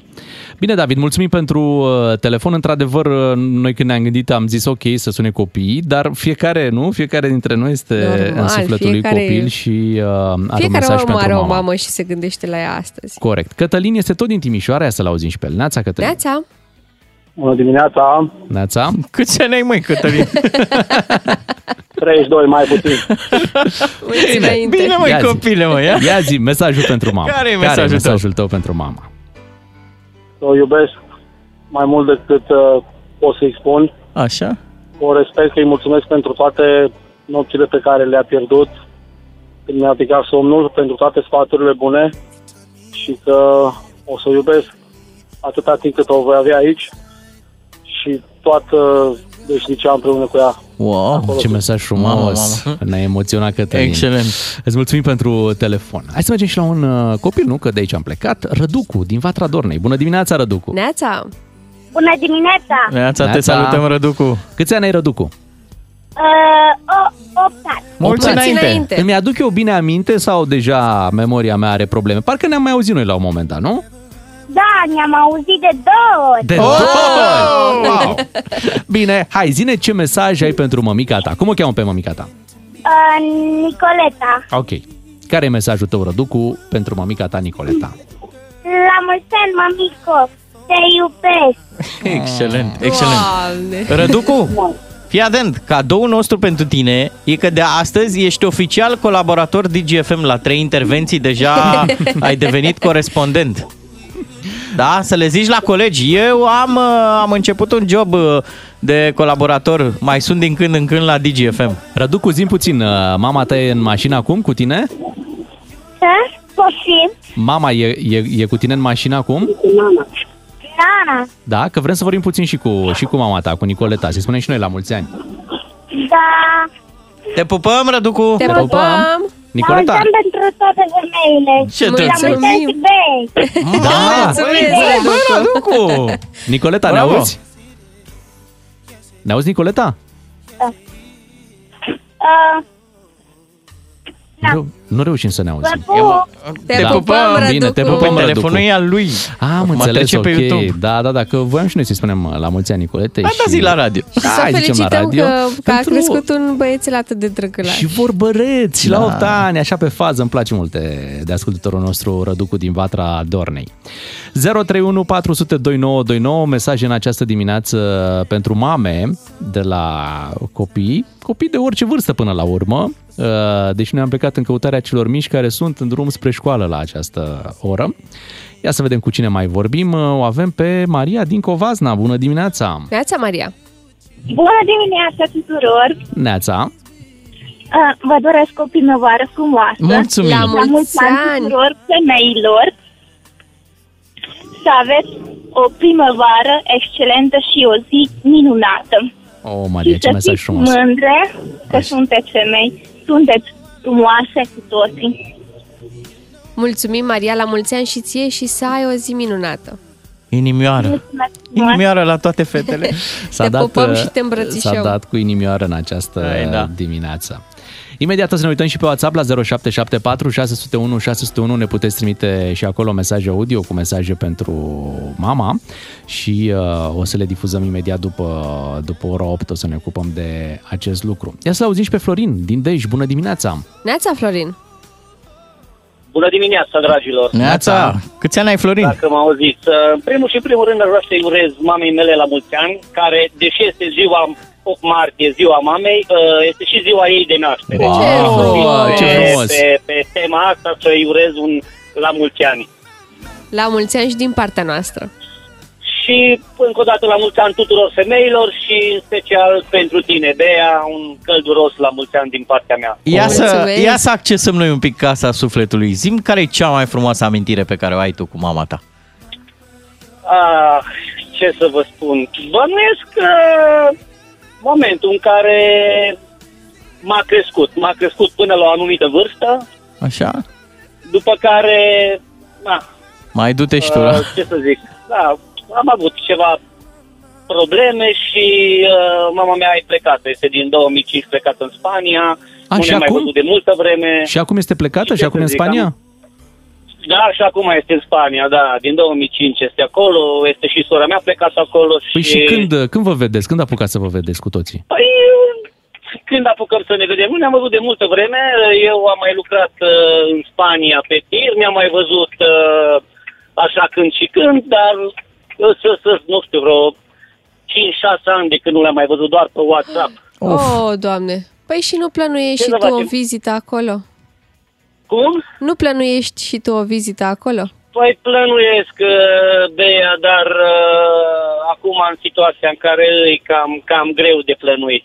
Bine, David, mulțumim pentru uh, telefon. Într-adevăr, uh, noi când ne-am gândit am zis ok să sune copiii, dar fiecare, nu? Fiecare dintre noi este Normal, în sufletul fiecare- lui copil și uh, are un Fiecare mesaj om pentru are mama. o mamă și se gândește la ea astăzi. Corect. Cătălin este tot din Timișoara, ia să-l auzim și pe el. Neața, Cătălin. Neața! Bună dimineața! Neața. Câți ani ai, măi, Cătălin? 32 mai puțin. Bine, Bine, măi, Ia zi. copile, mă, ia. Ia zi, mesajul pentru mama. Care e Care mesajul e tău? mesajul tău pentru mama? O iubesc mai mult decât uh, pot să-i spun. Așa? O respect, îi mulțumesc pentru toate nopțile pe care le-a pierdut, când mi-a picat somnul, pentru toate sfaturile bune și că o să o iubesc atâta timp cât o voi avea aici și toată veșnicia împreună cu ea. Wow, Ce mesaj frumos. Mamă, Ne-a emoționat Cătălin. Excelent. Îți mulțumim pentru telefon. Hai să mergem și la un uh, copil, nu? Că de aici am plecat. Răducu, din Vatra Dornei. Bună dimineața, Răducu. Neața! Bună dimineața! Neața, te salutăm, Răducu. Câți ani ai, Răducu? Uh, o, 8 ani. Mulți înainte. Îmi aduc eu bine aminte sau deja memoria mea are probleme? Parcă ne-am mai auzit noi la un moment dat, nu? Da, ne-am auzit de două ori. De Oh! două ori! Wow! Bine, hai, zine ce mesaj ai pentru mămica ta. Cum o cheamă pe mămica ta? Uh, Nicoleta, Ok. Care e mesajul tău, Răducu, pentru mămica ta, Nicoleta? la mulți ani, mămico, te iubesc. Excelent, excelent. Doamne. Răducu, fii atent, cadoul nostru pentru tine e că de astăzi ești oficial colaborator DGFM la trei intervenții, deja ai devenit corespondent. Da, să le zici la colegi. Eu am, uh, am început un job uh, de colaborator, mai sunt din când în când la DGFM. Răducu, zi puțin, uh, mama ta e în mașină acum cu tine? Da? Poftim? Mama e, e, e cu tine în mașină acum? Mama. Nana, Da? Că vrem să vorbim puțin și cu, și cu mama ta, cu Nicoleta. Să-i spunem și noi la mulți ani. da. Te pupăm, Răducu! Te pupăm! Nicoleta! Mulțumim pentru toate femeile. Ce La drăguț. mulți ani și bei. Da! Mulțumesc, Bă, Răducu! Nicoleta, Bravo. ne auzi? Ne auzi, Nicoleta? Uh, Nu, reu- nu reușim să ne vă auzim. pup. Te Da. pupăm, Bine, te Răducu. pupăm, Pe Răducu. telefonul e al lui. Am Acum înțeles, trece ok. pe YouTube. Da, da, da, că voiam și noi să-i spunem uh, la mulți ani Nicoletei. Hai, da, zi la radio. Și să Hai, zicem la felicităm radio. că, că a Pentru- crescut un băiețel atât de drăgălaș. Și vorbăreți și la Da. 8 ani, așa pe fază, îmi place mult de, de ascultătorul nostru Răducu din Vatra Dornei. 031 400 2929, mesaje în această dimineață pentru mame de la copii, copii de orice vârstă până la urmă, Uh, deci noi am plecat în căutarea celor mici care sunt în drum spre școală la această oră. Ia să vedem cu cine mai vorbim. Uh, O avem pe Maria din Covazna. Bună dimineața! Neața, Maria! Bună dimineața tuturor! Neața! Uh, vă doresc o primăvară frumoasă. Mulțumim. La La mulți mulți ani ani! tuturor femeilor. Să aveți o primăvară excelentă și o zi minunată. O, Maria, și ce să mesaj fiți frumos! mândre că sunteți femei, sunteți frumoase cu toții. Mulțumim, Maria, la mulți ani și ție și să ai o zi minunată. Inimioară. Mulțumesc frumos. Inimioară la toate fetele. S-a Te pupăm uh, și te îmbrățișăm. S-a dat cu inimioară în această Hai, da. dimineață. Imediat o să ne uităm și pe WhatsApp la 0774 601 601. Ne puteți trimite și acolo mesaje audio cu mesaje pentru mama și uh, o să le difuzăm imediat după, după ora 8. O să ne ocupăm de acest lucru. Ia să auzim și pe Florin din Dej. Bună dimineața! Neața, Florin! Bună dimineața, dragilor! Neața, câți ani ai, Florin? Dacă mă auziți. Uh, În primul și în primul rând, aș vrea să-i urez mamei mele la mulți ani, care, deși este ziua 8 martie, ziua mamei, uh, este și ziua ei de naștere. Wow, Și Oh, ce pe- frumos! Pe, pe tema asta să-i urez un la mulți ani. La mulți ani și din partea noastră. Și încă o dată la mulți ani tuturor femeilor și în special pentru tine, Bea, un călduros la mulți ani din partea mea. Ia să, Mulțumesc. ia să accesăm noi un pic casa sufletului. Zim care e cea mai frumoasă amintire pe care o ai tu cu mama ta. Ah, ce să vă spun? Bănuiesc că momentul în care m-a crescut. M-a crescut până la o anumită vârstă, Așa? după care, na, Mai du-te și tu la... uh, ce să zic, da, am avut ceva probleme și uh, mama mea a plecat. Este din 2005 plecat în Spania. A, nu și ne-am mai acum? văzut de multă vreme. Și acum este plecată Și și ce acum să în zic, Spania? am- Da, și acum este în Spania, da. Din 2005 este acolo, este și sora mea plecat acolo. Păi și când, când vă vedeți? Când apucați să vă vedeți cu toții? Păi, când apucăm să ne vedem? Nu ne-am văzut de multă vreme. Eu am mai lucrat uh, în Spania pe tir, mi-am mai văzut uh, așa când și când, dar uh, să, să, nu știu, vreo 5-6 ani de când nu le-am mai văzut doar pe WhatsApp. Oh, Doamne! Păi și nu plănuiești Ce și să tu o facem? vizită acolo? Cum? Nu plănuiești și tu o vizită acolo? Păi plănuiesc, uh, Bea, dar uh, acum în situația în care e cam, cam greu de plănuit.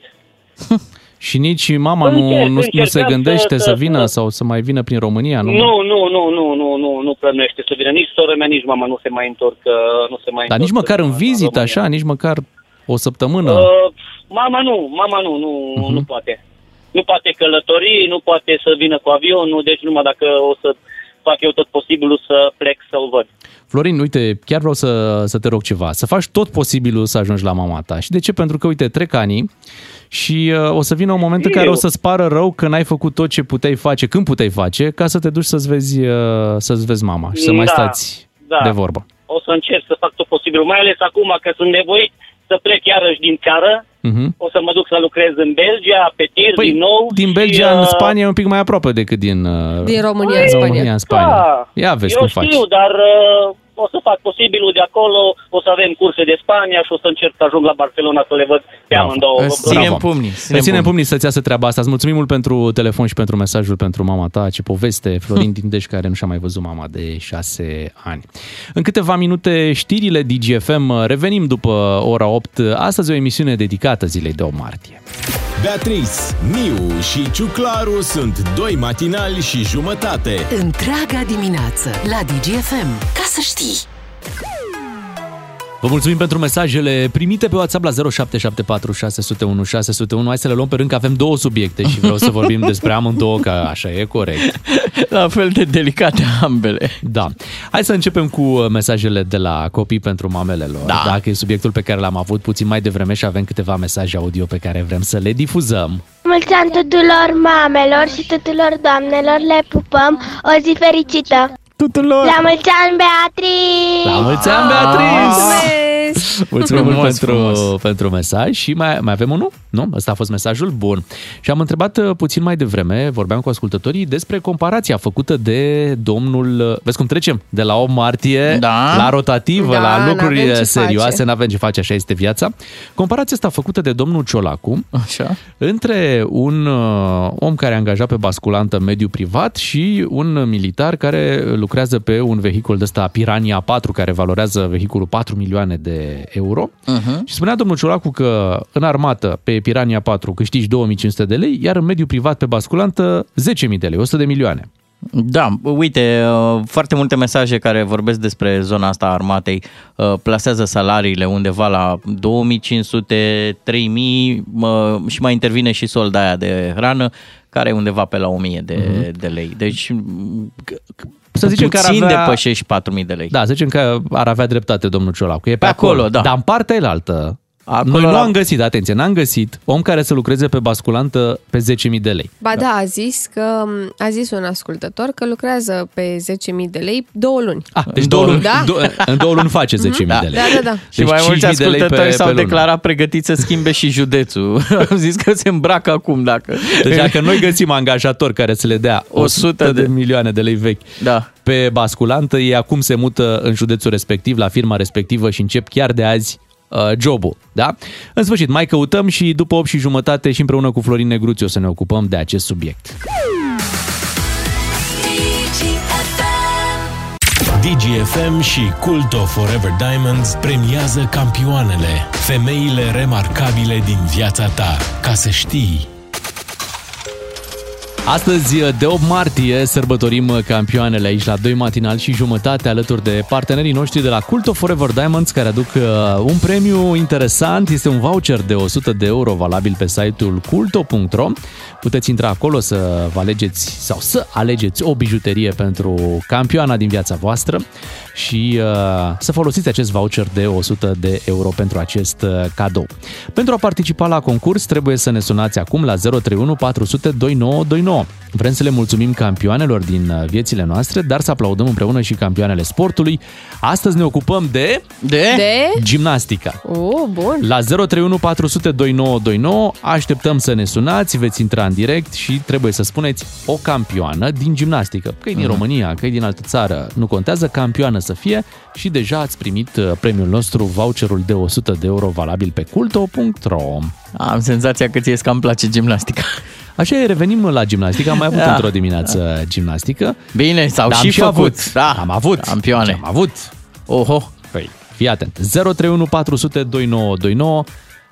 Și nici mama nu, Încerc, nu, nu se încercăm gândește să- să să- vină sau să mai vină prin România, nu? Nu, nu, nu, nu, nu, nu, nu plănuiește să vină. Nici sora mea, nici mama nu se mai întorc. uh, Nu se mai Dar întorc nici măcar în vizită, România. așa, nici măcar o săptămână. Uh, mama nu, mama nu, nu, Mhm. nu poate. Nu poate călători, nu poate să vină cu avionul, deci numai dacă o să fac eu tot posibilul să plec să-l văd. Florin, uite, chiar vreau să, să te rog ceva. Să faci tot posibilul să ajungi la mama ta. Și de ce? Pentru că, uite, trec ani și uh, o să vină un moment în care Eu. o să-ți pară rău că n-ai făcut tot ce puteai face, când puteai face, ca să te duci să-ți vezi, uh, să-ți vezi mama și să mai Da, stați da. de vorbă. O să încerc să fac tot posibilul, mai ales acum că sunt nevoit să plec iarăși din țară. Mhm. O să mă duc să lucrez în Belgia, pe tir, Păi, din nou. Din și, Belgia în uh, Spania e un pic mai aproape decât din, uh, Din România în din Spania. România în Spania. Da, Ia vezi eu cum știu, faci. dar uh, o să fac posibilul de acolo, o să avem curse de Spania și o să încerc să ajung la Barcelona să le văd pe amândouă. Îți Bravo. ținem pumnii. Îți ținem pumnii să-ți iasă treaba asta. Îți mulțumim mult pentru telefon și pentru mesajul pentru mama ta. Ce poveste, Florin Dindeș, care nu și-a mai văzut mama de șase ani. În câteva minute, știrile DGFM. Revenim după ora 8. Astăzi o emisiune dedicată zilei de 8 martie. Beatrice, Miu și Ciuclaru sunt doi matinali și jumătate. Întreaga dimineață la DGFM. Ca să știi! Vă mulțumim pentru mesajele primite pe WhatsApp la 0774 601 601. Hai să le luăm pe rând că avem două subiecte și vreau să vorbim despre amândouă, că așa e corect. La fel de delicate ambele. Da. Hai să începem cu mesajele de la copii pentru mamele lor. Da. Dacă e subiectul pe care l-am avut puțin mai devreme și avem câteva mesaje audio pe care vrem să le difuzăm. Mulți ani tuturor mamelor și tuturor doamnelor le pupăm o zi fericită! Tuturor! La mulți ani, Beatrice! La mulți ani, Beatrice! Mulțumim mult Frumos, pentru, frumos. pentru mesaj și mai, mai avem unul? Nu? Ăsta a fost mesajul bun. Și am întrebat uh, puțin mai devreme, vorbeam cu ascultătorii, despre comparația făcută de domnul... uh, Vezi cum trecem? De la 8 martie Da. la rotativă, Da, la lucruri n-avem ce serioase, face. n-avem ce face, așa este viața. Comparația asta făcută de domnul Ciolacu Așa. între un uh, om care e angajat pe basculantă în mediu privat și un militar care lucrează pe un vehicul de ăsta Pirania 4, care valorează vehiculul 4 milioane de euro. Uh-huh. Și spunea domnul Ciolacu că în armată pe Pirania 4 câștigi 2500 de lei, iar în mediu privat pe basculantă 10.000 de lei, 100 de milioane. Da, uite, uh, foarte multe mesaje care vorbesc despre zona asta a armatei uh, plasează salariile undeva la 2500, 3000 mă, și mai intervine și solda aia de hrană care e undeva pe la 1000 de, de lei. Deci Să zicem că ar puțin avea- depășești 4000 de lei. Da, să zicem că ar avea dreptate domnul Ciolacu. E pe, Pe acolo, da. Dar în partea elaltă, Acolo noi nu la- am găsit, atenție, n-am găsit om care să lucreze pe basculantă pe 10.000 de lei. Ba da, a zis că a zis un ascultător că lucrează pe 10.000 de lei două luni. Ah, deci două luni, Da? dou- în două luni face 10.000 de lei. Da, da, da. Și mai mulți 5.000 de lei ascultători pe- s-au pe lună. declarat pregătiți să schimbe și județul. Au zis că se îmbracă acum dacă... Deci dacă noi găsim angajatori care să le dea 100 de, de- milioane de lei vechi Da. pe basculantă, ei acum se mută în județul respectiv, la firma respectivă și încep chiar de azi uh, jobul. Da? În sfârșit, mai căutăm și după 8 și jumătate și împreună cu Florin Negruțiu o să ne ocupăm de acest subiect. DGFM și Cult of Forever Diamonds premiază campioanele, femeile remarcabile din viața ta, ca să știi. Astăzi, de 8 martie, sărbătorim campioanele aici la 2 matinal și jumătate alături de partenerii noștri de la Cult of Forever Diamonds care aduc uh, un premiu interesant. Este un voucher de 100 de euro valabil pe site-ul culto.ro. Puteți intra acolo să vă alegeți sau să alegeți o bijuterie pentru campioana din viața voastră și uh, să folosiți acest voucher de 100 de euro pentru acest uh, cadou. Pentru a participa la concurs trebuie să ne sunați acum la 031 400 2929. Vrem să le mulțumim campioanelor din uh, viețile noastre, dar să aplaudăm împreună și campioanele sportului. Astăzi ne ocupăm de, de? De? gimnastica. Oh, bun. La 031 400 2929 așteptăm să ne sunați, veți intra în direct și trebuie să spuneți o campioană din gimnastică. Că e din Mhm. România, că e din altă țară, nu contează, campioană să fie și deja ați primit uh, premiul nostru, voucherul de 100 de euro valabil pe culto.ro. Am senzația că ție cam place gimnastica. Așa e, revenim la gimnastică. Am mai avut Da. într-o dimineață gimnastică. Bine, s-au Dar și am și făcut. avut. Da. Am avut. Campioane. Am avut. Oho. Păi, fii atent. 031 400 2929.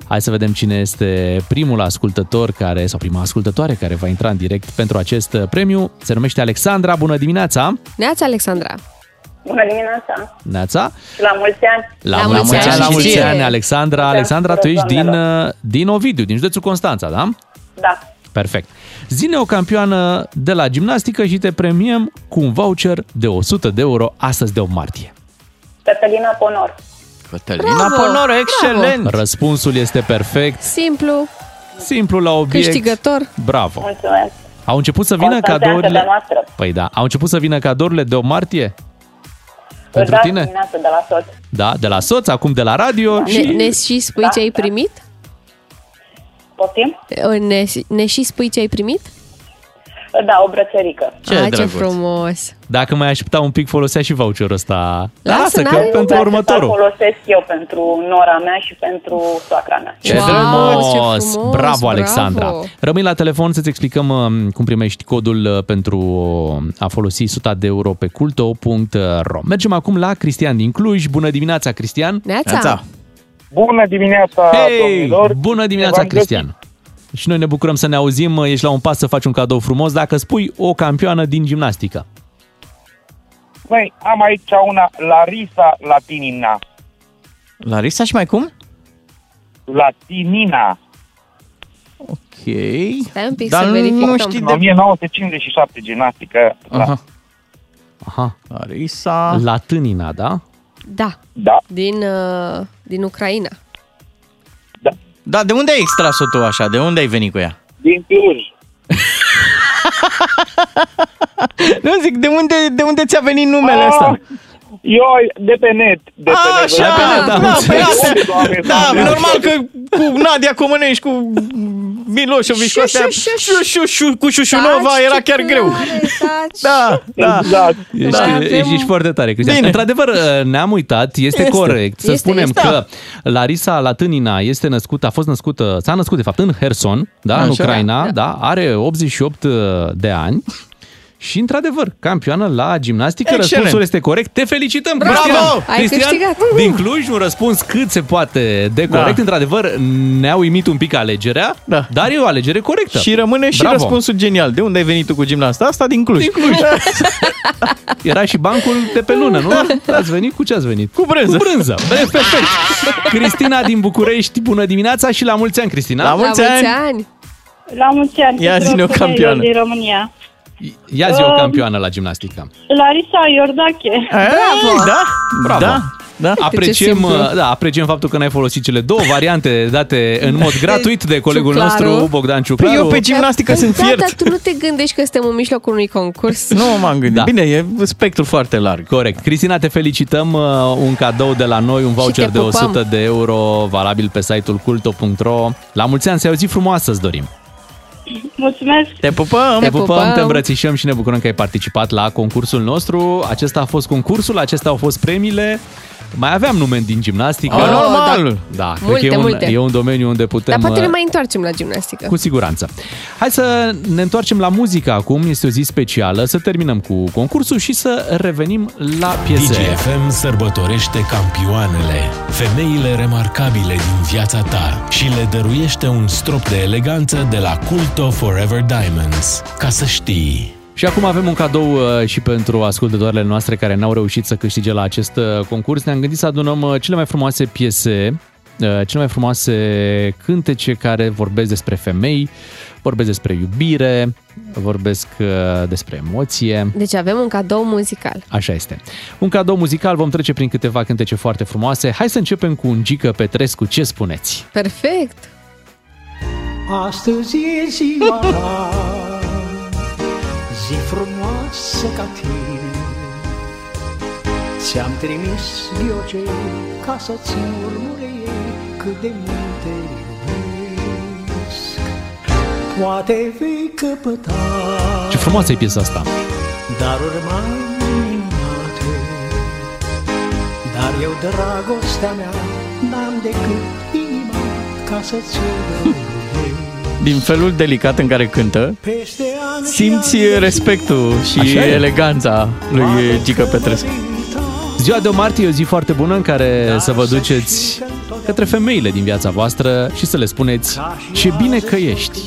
Hai să vedem cine este primul ascultător care, sau prima ascultătoare care va intra în direct pentru acest uh, premiu. Se numește Alexandra. Bună dimineața! Neața, Alexandra. Bună dimineața! Neața! Și la mulți ani! La, la mulți ani, la mulți ani, Alexandra. Mulțumesc Alexandra, tu ești din, doamnelor. uh, din Ovidiu, din județul Constanța, da? Da. Perfect. Zine o campioană de la gimnastică și te premiem cu un voucher de 100 de euro astăzi de 8 martie. Cătălina Ponor. Cătălina Bravo, Ponor, bravo. excelent! Răspunsul este perfect, Simplu, simplu la obiect. câștigător. Bravo. Mulțumesc! Au început să vină Constanțeancă cadourile... de noastră. Păi da, au început să vină cadourile de 8 martie? Pentru da, tine? dimineața de la soț. Da, de la soț, acum de la radio Ne, și... ne și spui ce ai primit? Poftim? Ne, ne și spui ce ai primit? Da, o brățărică. Ce ah, ce drăguț. frumos. Dacă mai aștepta un pic, folosea și voucherul ăsta. Lasă, Lasă, că n-are pentru Dar următorul. folosesc eu pentru nora mea și pentru soacra mea. Ce Wow, frumos! ce frumos, Bravo, Alexandra! bravo. Rămâi la telefon să-ți explicăm uh, cum primești codul uh, pentru a folosi 100 de euro pe culto.ro. Mergem acum la Cristian din Cluj. Bună dimineața, Cristian! Neața. Bună dimineața, Hei! domnilor! Bună dimineața, V-am găsit. Cristian! Și noi ne bucurăm să ne auzim. Ești la un pas să faci un cadou frumos dacă spui o campioană din gimnastică. Măi, am aici una Larisa Latinina. Larisa și mai cum? Latinina. Ok. Stai un pic Dar să nu verificăm. știi În de... 1957 gimnastică. Da. Aha. Aha. Larisa... La Tânina, da? Da, da. din, uh, din Ucraina. Da, de unde ai extras-o tu așa? De unde ai venit cu ea? Din Cluj. Nu zic, de unde, de unde ți-a venit numele Ah, ăsta? Eu de pe net. De pe net. Așa, pe net, da, am da, înțeles. păi asta- Doamne, da, Doamne. normal că cu Nadia Comănești, cu Miloșovici, cu astea, Șu, șu, șu, șu, șu, șu, cu Șușunova Taci, era ce chiar greu. tare, taci. Da, da. Exact. Ești, Da. ești, ești foarte tare, Cristian. Bine. Într-adevăr, ne-am uitat, este, Este. corect să Este, spunem este. că Larisa Latânina este născută, a fost născută, s-a născut de fapt în Herson, da, în Așa. Ucraina, da. are 88 de ani. Și, într-adevăr, campioană la gimnastică, Excelent. răspunsul este corect. Te felicităm, Bravo! Cristian! Ai Cristian, câștigat. din Cluj, un răspuns cât se poate de corect. Da. Într-adevăr, ne-a uimit un pic alegerea, Da. dar e o alegere corectă. Și rămâne și Bravo. răspunsul genial. De unde ai venit tu cu gimnasta asta? Din Cluj. Din Cluj. Era și bancul de pe lună, nu? Ați venit cu ce ați venit? Cu brânză. Cu brânză. Bine, perfect. Cristina din București, bună dimineața și la mulți ani, Cristina. La La mulți mulți ani. ani. La mulți ani. Ia tuturor zi-ne o femeilor campioană. din România. Ia zi o Um, campioană la gimnastică. Larisa Iordache. Bravo! Da, Bravo. da, da. Apreciem, simplu. da, apreciem faptul că n-ai folosit cele două variante date în mod gratuit de colegul Ciuclaru. nostru, Bogdan Păi Ciuclaru. eu pe gimnastică Da, sunt da, fiert. dar tu nu te gândești că suntem în mijlocul unui concurs? Nu m-am gândit. Da. Bine, e spectru foarte larg. Corect. Cristina, te felicităm. uh, Un cadou de la noi, un voucher te de pupăm. 100 de euro, valabil pe site-ul culto.ro. La mulți ani, să ai o zi frumoasă, îți dorim. Mulțumesc. Te pupăm! Te pupăm, pupăm. te îmbrățișăm și ne bucurăm că ai participat la concursul nostru. Acesta a fost concursul, acestea au fost premiile. Mai aveam nume din gimnastică. Oh, Oh, normal! Da, cred Multe, că e un, multe. e un domeniu unde putem... Dar poate ne uh, mai întoarcem la gimnastică. Cu siguranță. Hai să ne întoarcem la muzică acum, este o zi specială, să terminăm cu concursul și să revenim la piese. DGFM sărbătorește campioanele, femeile remarcabile din viața ta și le dăruiește un strop de eleganță de la Culto Forever Diamonds. Ca să știi... Și acum avem un cadou uh, și pentru ascultătoarele noastre care n-au reușit să câștige la acest uh, concurs. Ne-am gândit să adunăm uh, cele mai frumoase piese, uh, cele mai frumoase cântece care vorbesc despre femei, vorbesc despre iubire, vorbesc uh, despre emoție. Deci avem un cadou muzical. Așa este. Un cadou muzical, vom trece prin câteva cântece foarte frumoase. Hai să începem cu un Gică Petrescu. Ce spuneți? Perfect! Astăzi e ziua ta, zi frumoasă ca tine. Ți-am trimis biocei ca să-ți murmure ei cât de mult te iubesc. Poate vei căpăta Ce frumoasă e piesa asta! daruri mai minunate, dar eu dragostea mea n-am decât inima ca să-ți o dăruiesc. Din felul delicat în care cântă, simți respectul și Așa e. eleganța lui Gică Petrescu. Ziua de o martie e o zi foarte bună în care să vă duceți către femeile din viața voastră și să le spuneți ce bine că ești.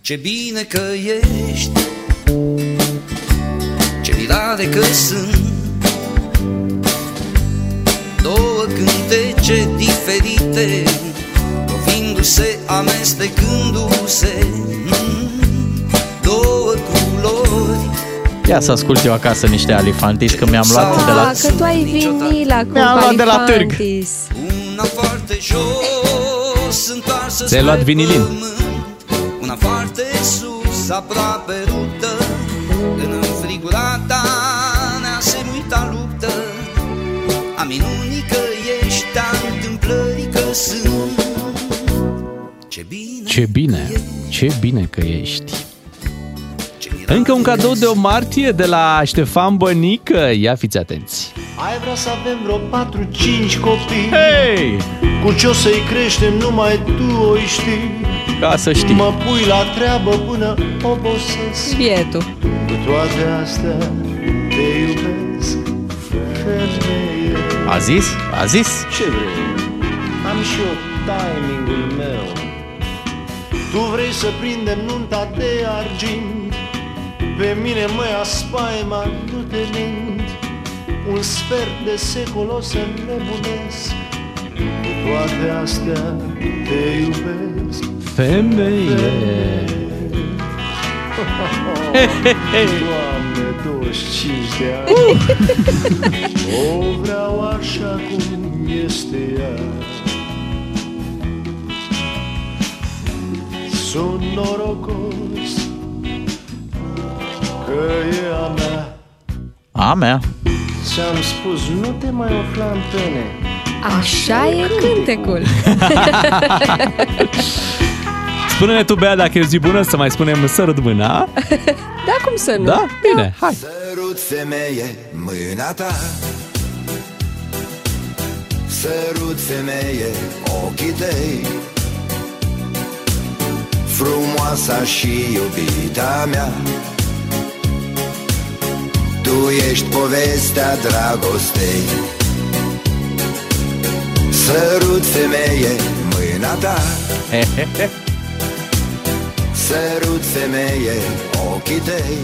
Ce bine că ești Ce mirare că sunt Două cântece diferite Lovindu-se, amestecându-se mm, Două culori Ia să ascult eu acasă niște alifantis, că mi-am luat de la... Ah, că tu ai vinila cu Mi-am luat de la târg. Palifantis. Una foarte jos, întoarsă Ți-ai luat spre vinilin? pământ, Una foarte sus, aproape ruptă Ce bine Ce bine, ce bine că ești. Încă un cadou de o martie de la Ștefan Bănică. Ia fiți atenți. Ai vrea să avem vreo 4-5 copii Hei! Cu ce o să-i creștem numai tu o știi Ca să știi. Mă pui la treabă până obosesc Bietul Cu toate astea te iubesc Femeie A zis? A zis? Ce vrei? Am și eu timingul meu Tu vrei să prindem nunta de argint. Pe mine mă ia spaima, nu te mint Un sfert de secol o să nebunesc. Cu toate astea te iubesc. Femeie. Doamne, 25 de ani. O vreau așa cum este ea Sunt norocos Că e a mea A mea. Ți-am spus, nu te mai ofla în pene Așa e cântecul. Spune-ne tu, Bea, dacă e o zi bună, să mai spunem sărut mâna. Da, cum să nu? Da? Bine, hai. Sărut femeie mâna ta Sărut femeie ochii tăi Frumoasa și iubita mea. Tu ești povestea dragostei. Sărut femeie mâna ta. Sărut femeie ochii tăi.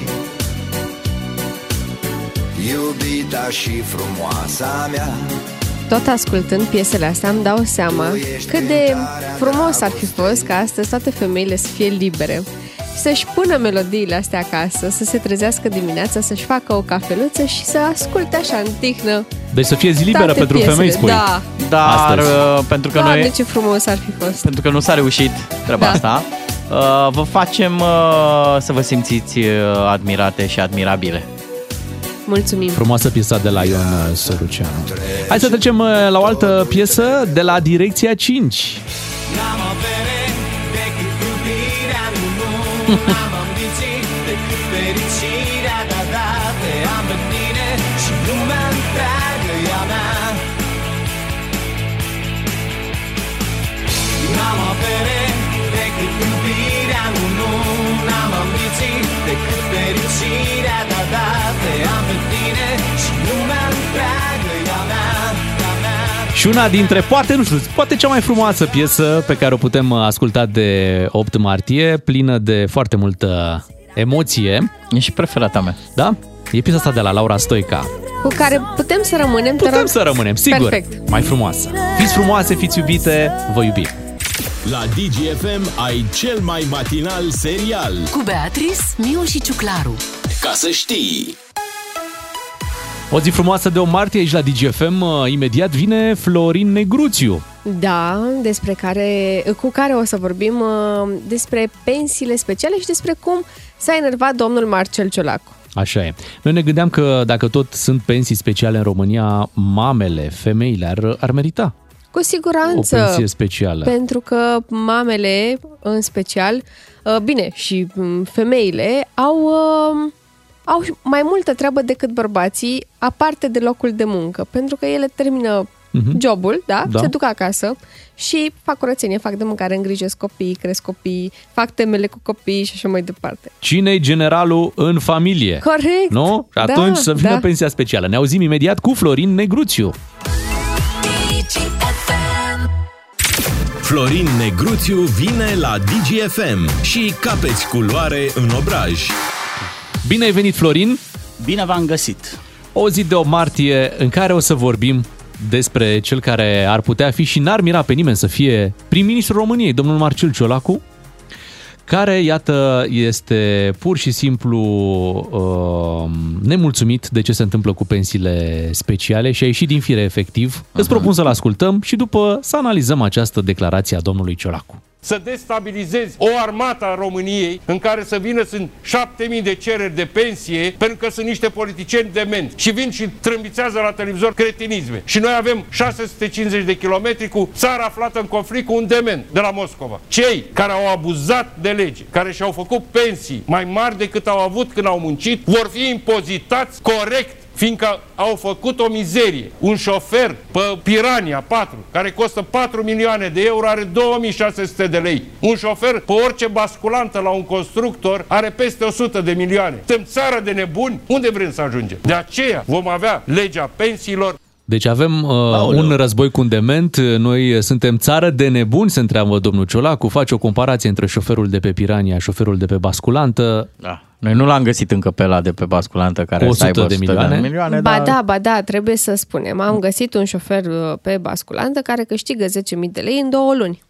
Iubita și frumoasa mea Tot ascultând piesele astea îmi dau seama cât de frumos ar fi fost ca astăzi toate femeile să fie libere să-și pună melodiile astea acasă, să se trezească dimineața, să-și facă o cafeluță și să asculte așa în tihnă. Deci să fie zi liberă Toate pentru piesele, femei, spui. da. Dar Astăzi. uh, pentru că Doamne, noi... ce frumos ar fi fost. Pentru că nu s-a reușit treaba Da. asta. Uh, vă facem uh, să vă simțiți uh, admirate și admirabile. Mulțumim. Frumoasă piesa de la Ion Săruceanu. Hai să trecem uh, la o altă piesă de la Direcția 5. N-am avere iubirea, nu, nu N-am ambiții decât fericirea Da, da, te am pe tine și lumea întreagă e a mea, e a mea Și una dintre, poate, nu știu, poate cea mai frumoasă piesă pe care o putem uh, asculta de 8 martie, plină de foarte multă emoție. E și preferata mea. Da? E piesa asta de la Laura Stoica. Cu care putem să rămânem, te Putem rog? să rămânem, sigur. Perfect. Mai frumoasă. Fiți frumoase, fiți iubite, vă iubim. La DGFM ai cel mai matinal serial. Cu Beatrice, Miu și Ciuclaru. Ca să știi! O zi frumoasă de o martie aici la DGFM. uh, Imediat vine Florin Negruțiu. Da, despre care, cu care o să vorbim uh, despre pensiile speciale și despre cum s-a enervat domnul Marcel Ciolacu. Așa e. Noi ne gândeam că dacă tot sunt pensii speciale în România, mamele, femeile ar, ar merita Cu siguranță. o pensie specială. Pentru că mamele, în special, uh, bine, și mm, femeile, au, uh, au mai multă treabă decât bărbații, aparte de locul de muncă. Pentru că ele termină Mhm. jobul, da? Da. Se duc acasă și fac curățenie, fac de mâncare, îngrijesc copii, cresc copii, fac temele cu copii și așa mai departe. Cine-i generalul în familie? Corect. Nu? Și Da, atunci să vină da. pensia specială. Ne auzim imediat cu Florin Negruțiu. Florin Negruțiu vine la DGFM și capeți culoare în obraj. Bine ai venit, Florin! Bine v-am găsit! O zi de 8 martie în care o să vorbim despre cel care ar putea fi și n-ar mira pe nimeni să fie prim-ministrul României, domnul Marcel Ciolacu, care, iată, este pur și simplu uh, nemulțumit de ce se întâmplă cu pensiile speciale și a ieșit din fire efectiv. Uh-huh. Îți propun să-l ascultăm și după să analizăm această declarație a domnului Ciolacu. Să destabilizezi o armată a României în care să vină sunt 7000 de cereri de pensie pentru că sunt niște politicieni demenți și vin și trâmbițează la televizor cretinisme. Și noi avem 650 de kilometri cu țara aflată în conflict cu un dement de la Moscova. Cei care au abuzat de lege, care și-au făcut pensii mai mari decât au avut când au muncit, vor fi impozitați corect fiindcă au făcut o mizerie. Un șofer pe Pirania 4, care costă 4 milioane de euro, are 2600 de lei. Un șofer pe orice basculantă la un constructor are peste 100 de milioane. Suntem țară de nebuni? Unde vrem să ajungem? De aceea vom avea legea pensiilor Deci avem uh, un război cu un dement, noi suntem țară de nebuni, se întreabă domnul Ciolacu, face o comparație între șoferul de pe Pirania, șoferul de pe basculantă. Da. Noi nu l-am găsit încă pe la de pe basculantă care Cu să aibă 100 de 100 milioane? de milioane Ba dar... da, ba da, trebuie să spunem. Am găsit un șofer uh, pe basculantă care câștigă 10.000 de lei în două luni.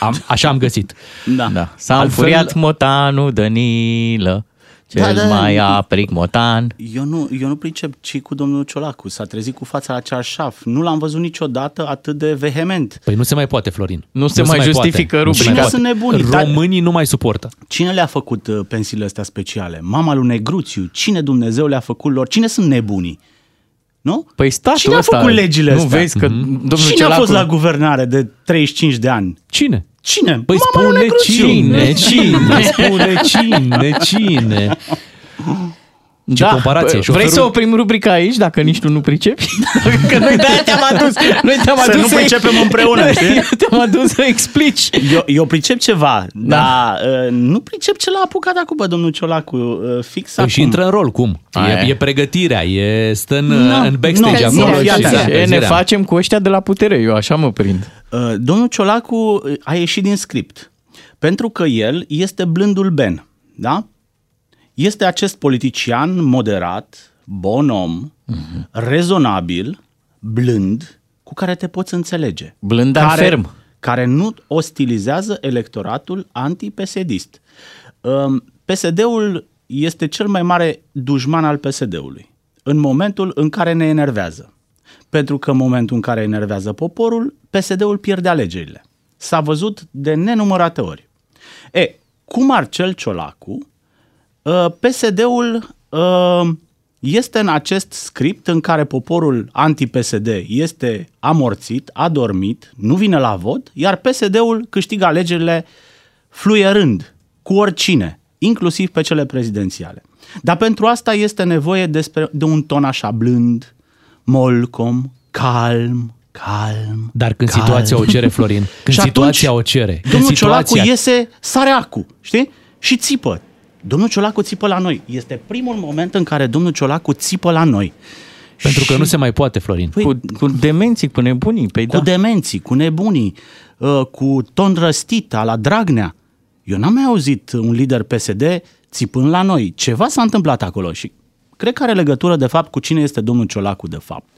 Am, așa am găsit. Da. da. S-a Altfel- înfuriat motanul Danilă, cel Da, da. mai apric motan. Eu nu, eu nu pricep ce cu domnul Ciolacu. S-a trezit cu fața la cearșaf. Nu l-am văzut niciodată atât de vehement. Păi nu se mai poate, Florin. Nu se mai justifică poate. Nu se Cine mai sunt poate. nebunii? Dar- Românii nu mai suportă. Cine le-a făcut uh, pensiile astea speciale? Mama lui Negruțiu? Cine Dumnezeu le-a făcut lor? Cine sunt nebunii? Nu? Păi statul Cine a ăsta, făcut legile nu astea? vezi că domnul Cine Ciolacu- a fost la guvernare de 35 de ani? Cine? Cine? Păi Mama lui spune Negruțiu. cine, cine, spune cine, cine. Ce comparație, Vrei șoferul- să oprim rubrica aici, dacă nici tu nu pricepi? că noi de-aia te-am adus. Noi te-am Să adus nu pricepem împreună, știi? te-am adus să explici. Eu, eu pricep ceva, da. dar uh, nu pricep ce l-a apucat acum pe domnul Ciolacu uh, fix Păi acum. și intră în rol, cum? Aia E, e. e pregătirea, e, stă în, Nu, în backstage nu, acolo. nu, și- fii atent. da, Ce ne încălzirea. facem cu ăștia de la putere? Eu așa mă prind. Uh, domnul Ciolacu a ieșit din script. Pentru că el este blândul Ben, da? Este acest politician moderat, bon om, Mhm. rezonabil, blând, cu care te poți înțelege. Blând, dar care, ferm. Care nu ostilizează electoratul anti-PSD-ist. Um, PSD-ul este cel mai mare dușman al PSD-ului în momentul în care ne enervează. Pentru că în momentul în care enervează poporul, PSD-ul pierde alegerile. S-a văzut de nenumărate ori. E, cu Marcel Ciolacu, uh, PSD-ul uh, este în acest script în care poporul anti-PSD este amorțit, adormit, nu vine la vot, iar PSD-ul câștigă alegerile fluierând cu oricine, inclusiv pe cele prezidențiale. Dar pentru asta este nevoie despre, de un ton așa blând, molcom, calm, calm. Dar când calm. situația o cere, Florin, când Și situația atunci, o cere, când Domnul situația... Ciolacu iese sareacu, știi? Și țipă. Domnul Ciolacu țipă la noi. Este primul moment în care domnul Ciolacu țipă la noi. Pentru că nu se mai poate, Florin. Păi, Cu, cu demenții, cu nebunii. Păi cu da. demenții, cu nebunii, uh, cu ton răstit la Dragnea. Eu n-am mai auzit un lider PSD țipând la noi. Ceva s-a întâmplat acolo și cred că are legătură de fapt cu cine este domnul Ciolacu de fapt.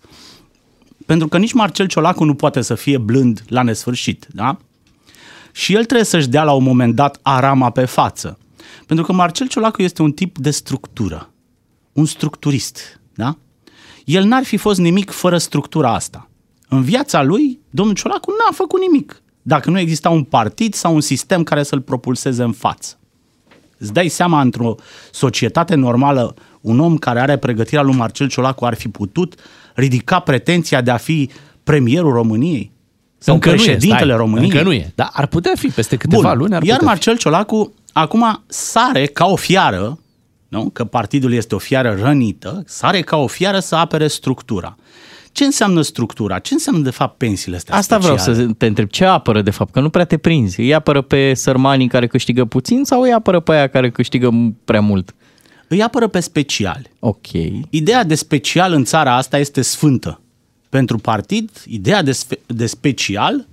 Pentru că nici Marcel Ciolacu nu poate să fie blând la nesfârșit, da? Și el trebuie să-și dea la un moment dat arama pe față. Pentru că Marcel Ciolacu este un tip de structură. Un structurist, da? El n-ar fi fost nimic fără structura asta. În viața lui, domnul Ciolacu n-a făcut nimic. Dacă nu exista un partid sau un sistem care să-l propulseze în față. Îți dai seama, într-o societate normală, un om care are pregătirea lui Marcel Ciolacu ar fi putut ridica pretenția de a fi premierul României? Sau Încă nu e, președintele stai, României? Încă nu e, dar ar putea fi peste câteva Bun. luni. Ar Iar putea Marcel Ciolacu acum sare ca o fiară, nu? că partidul este o fiară rănită, sare ca o fiară să apere structura. Ce înseamnă structura? Ce înseamnă de fapt pensiile astea Asta vreau speciale? să te întreb. Ce apără de fapt? Că nu prea te prinzi. Îi apără pe sărmanii care câștigă puțin sau îi apără pe aia care câștigă prea mult? Îi apără pe speciali. Ok. Ideea de special în țara asta este sfântă. Pentru partid, ideea de, sfe- de special,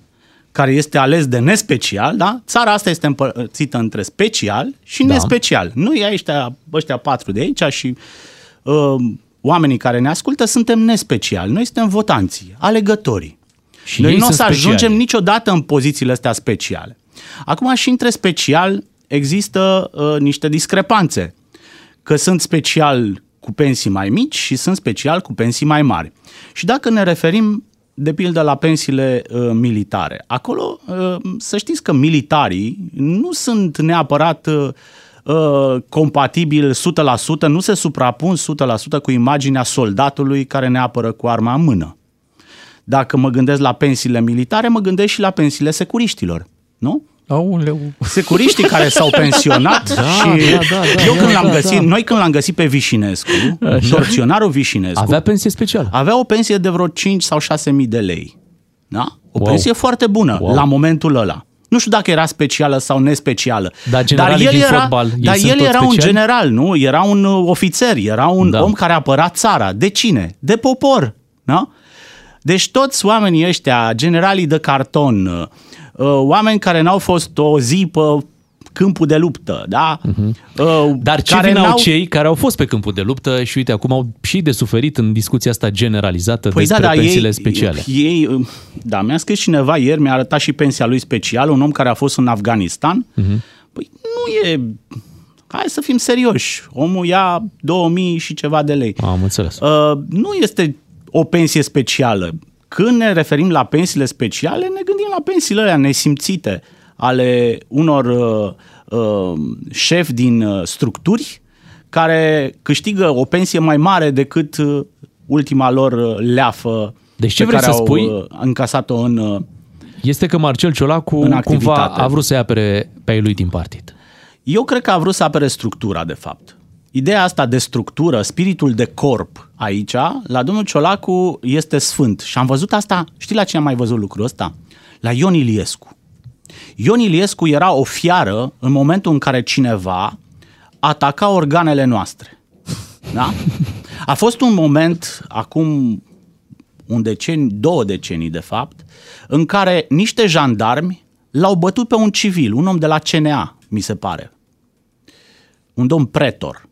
care este ales de nespecial, da? țara asta este împărțită între special și Da. nespecial. Noi ăștia, ăștia patru de aici și uh, oamenii care ne ascultă suntem nespeciali. Noi suntem votanții, alegătorii. Și Noi ei nu o să sunt ajungem speciali. niciodată în pozițiile astea speciale. Acum și între special există uh, niște discrepanțe. Că sunt special cu pensii mai mici și sunt special cu pensii mai mari. Și dacă ne referim de pildă la pensiile uh, militare, acolo uh, să știți că militarii nu sunt neapărat uh, uh, compatibili 100%, nu se suprapun 100% cu imaginea soldatului care ne apără cu arma în mână. Dacă mă gândesc la pensiile militare, mă gândesc și la pensiile securiștilor, nu? Aoleu. Securiștii care s-au pensionat Da, și da, da, da, eu da, când l-am da, găsit, da. noi când l-am găsit pe Vișinescu, torționarul Vișinescu, Avea pensie specială. avea o pensie de vreo 5 sau 6 mii de lei. Da? O Wow. pensie foarte bună Wow. la momentul ăla. Nu știu dacă era specială sau nespecială. Dar generalii el din era, fotbal, ei dar sunt el toți era un speciali? general, nu? Era un uh, ofițer, era un Da. om care apăra țara. De cine? De popor. Da? Deci toți oamenii ăștia, generalii de carton, uh, uh, oameni care n-au fost o zi pe câmpul de luptă, da? Uh, Dar ce care vină au n-au- cei care au fost pe câmpul de luptă și uite, acum au și de suferit în discuția asta generalizată Păi despre da, da, pensiile ei, speciale. Ei, da, mi-a scris cineva ieri, mi-a arătat și pensia lui specială, un om care a fost în Afganistan. Mhm. Păi nu e... Hai să fim serioși. Omul ia 2000 și ceva de lei. Am înțeles. Uh, nu este o pensie specială. Când ne referim la pensiile speciale, ne gândim la pensiile alea nesimțite ale unor uh, uh, șefi din uh, structuri care câștigă o pensie mai mare decât uh, ultima lor uh, leafă Deci ce pe vrei care să au spui? uh, încasat-o în... uh, Este că Marcel Ciolacu În cumva activitate. a vrut să-i apere pe ai lui din partid. Eu cred că a vrut să apere structura, de fapt. Ideea asta de structură, spiritul de corp aici, la domnul Ciolacu este sfânt. Și am văzut asta, știi la cine am mai văzut lucrul ăsta? La Ion Iliescu. Ion Iliescu era o fiară în momentul în care cineva ataca organele noastre. Da? A fost un moment, acum un deceniu, două decenii de fapt, în care niște jandarmi l-au bătut pe un civil, un om de la CNA, mi se pare. Un domn pretor.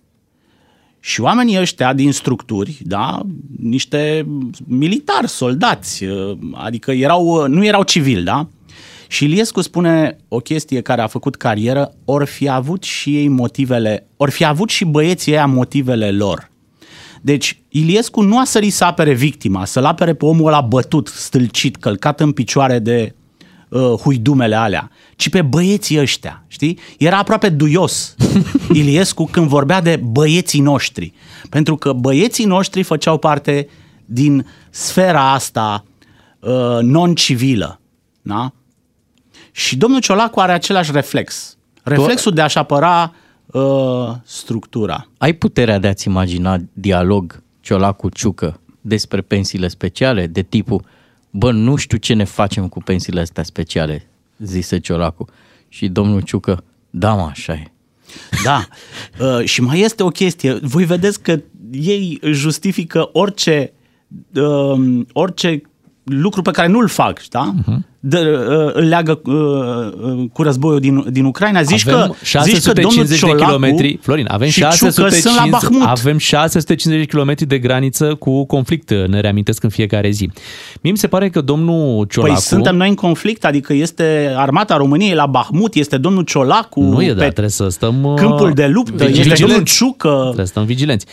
Și oamenii ăștia din structuri, da, niște militari, soldați, uh, adică erau, uh, nu erau civili, da? Și Iliescu spune o chestie care a făcut carieră, ori fi avut și ei motivele, ori fi avut și băieții ăia motivele lor. Deci Iliescu nu a sărit să apere victima, să-l apere pe omul ăla bătut, stâlcit, călcat în picioare de uh, huidumele alea, ci pe băieții ăștia, știi? Era aproape duios Iliescu când vorbea de băieții noștri, pentru că băieții noștri făceau parte din sfera asta uh, non-civilă, da? Și domnul Ciolacu are același reflex. Reflexul de a-și apăra uh, structura. Ai puterea de a-ți imagina dialog Ciolacu-Ciucă despre pensiile speciale, de tipul, bă, nu știu ce ne facem cu pensiile astea speciale, zise Ciolacu. Și domnul Ciucă, da, mă, așa e. Da. Uh, și mai este o chestie. Voi vedeți că ei justifică orice, uh, orice lucru pe care nu-l fac, da? Uh-huh. De, uh, îl leagă uh, uh, cu războiul din, din Ucraina. Zici avem că, zici că domnul 650 de Ciolacu kilometri, Florin, avem și Ciucă 650, sunt la Bahmut. avem 650 de kilometri de graniță cu conflict, ne reamintesc în fiecare zi. Mie mi se pare că domnul Ciolacu... Păi suntem noi în conflict, adică este armata României la Bahmut, este domnul Ciolacu Nu e, pe dar trebuie să stăm... uh, câmpul de luptă, este vigilenți. domnul Ciucă. Trebuie să stăm vigilenți.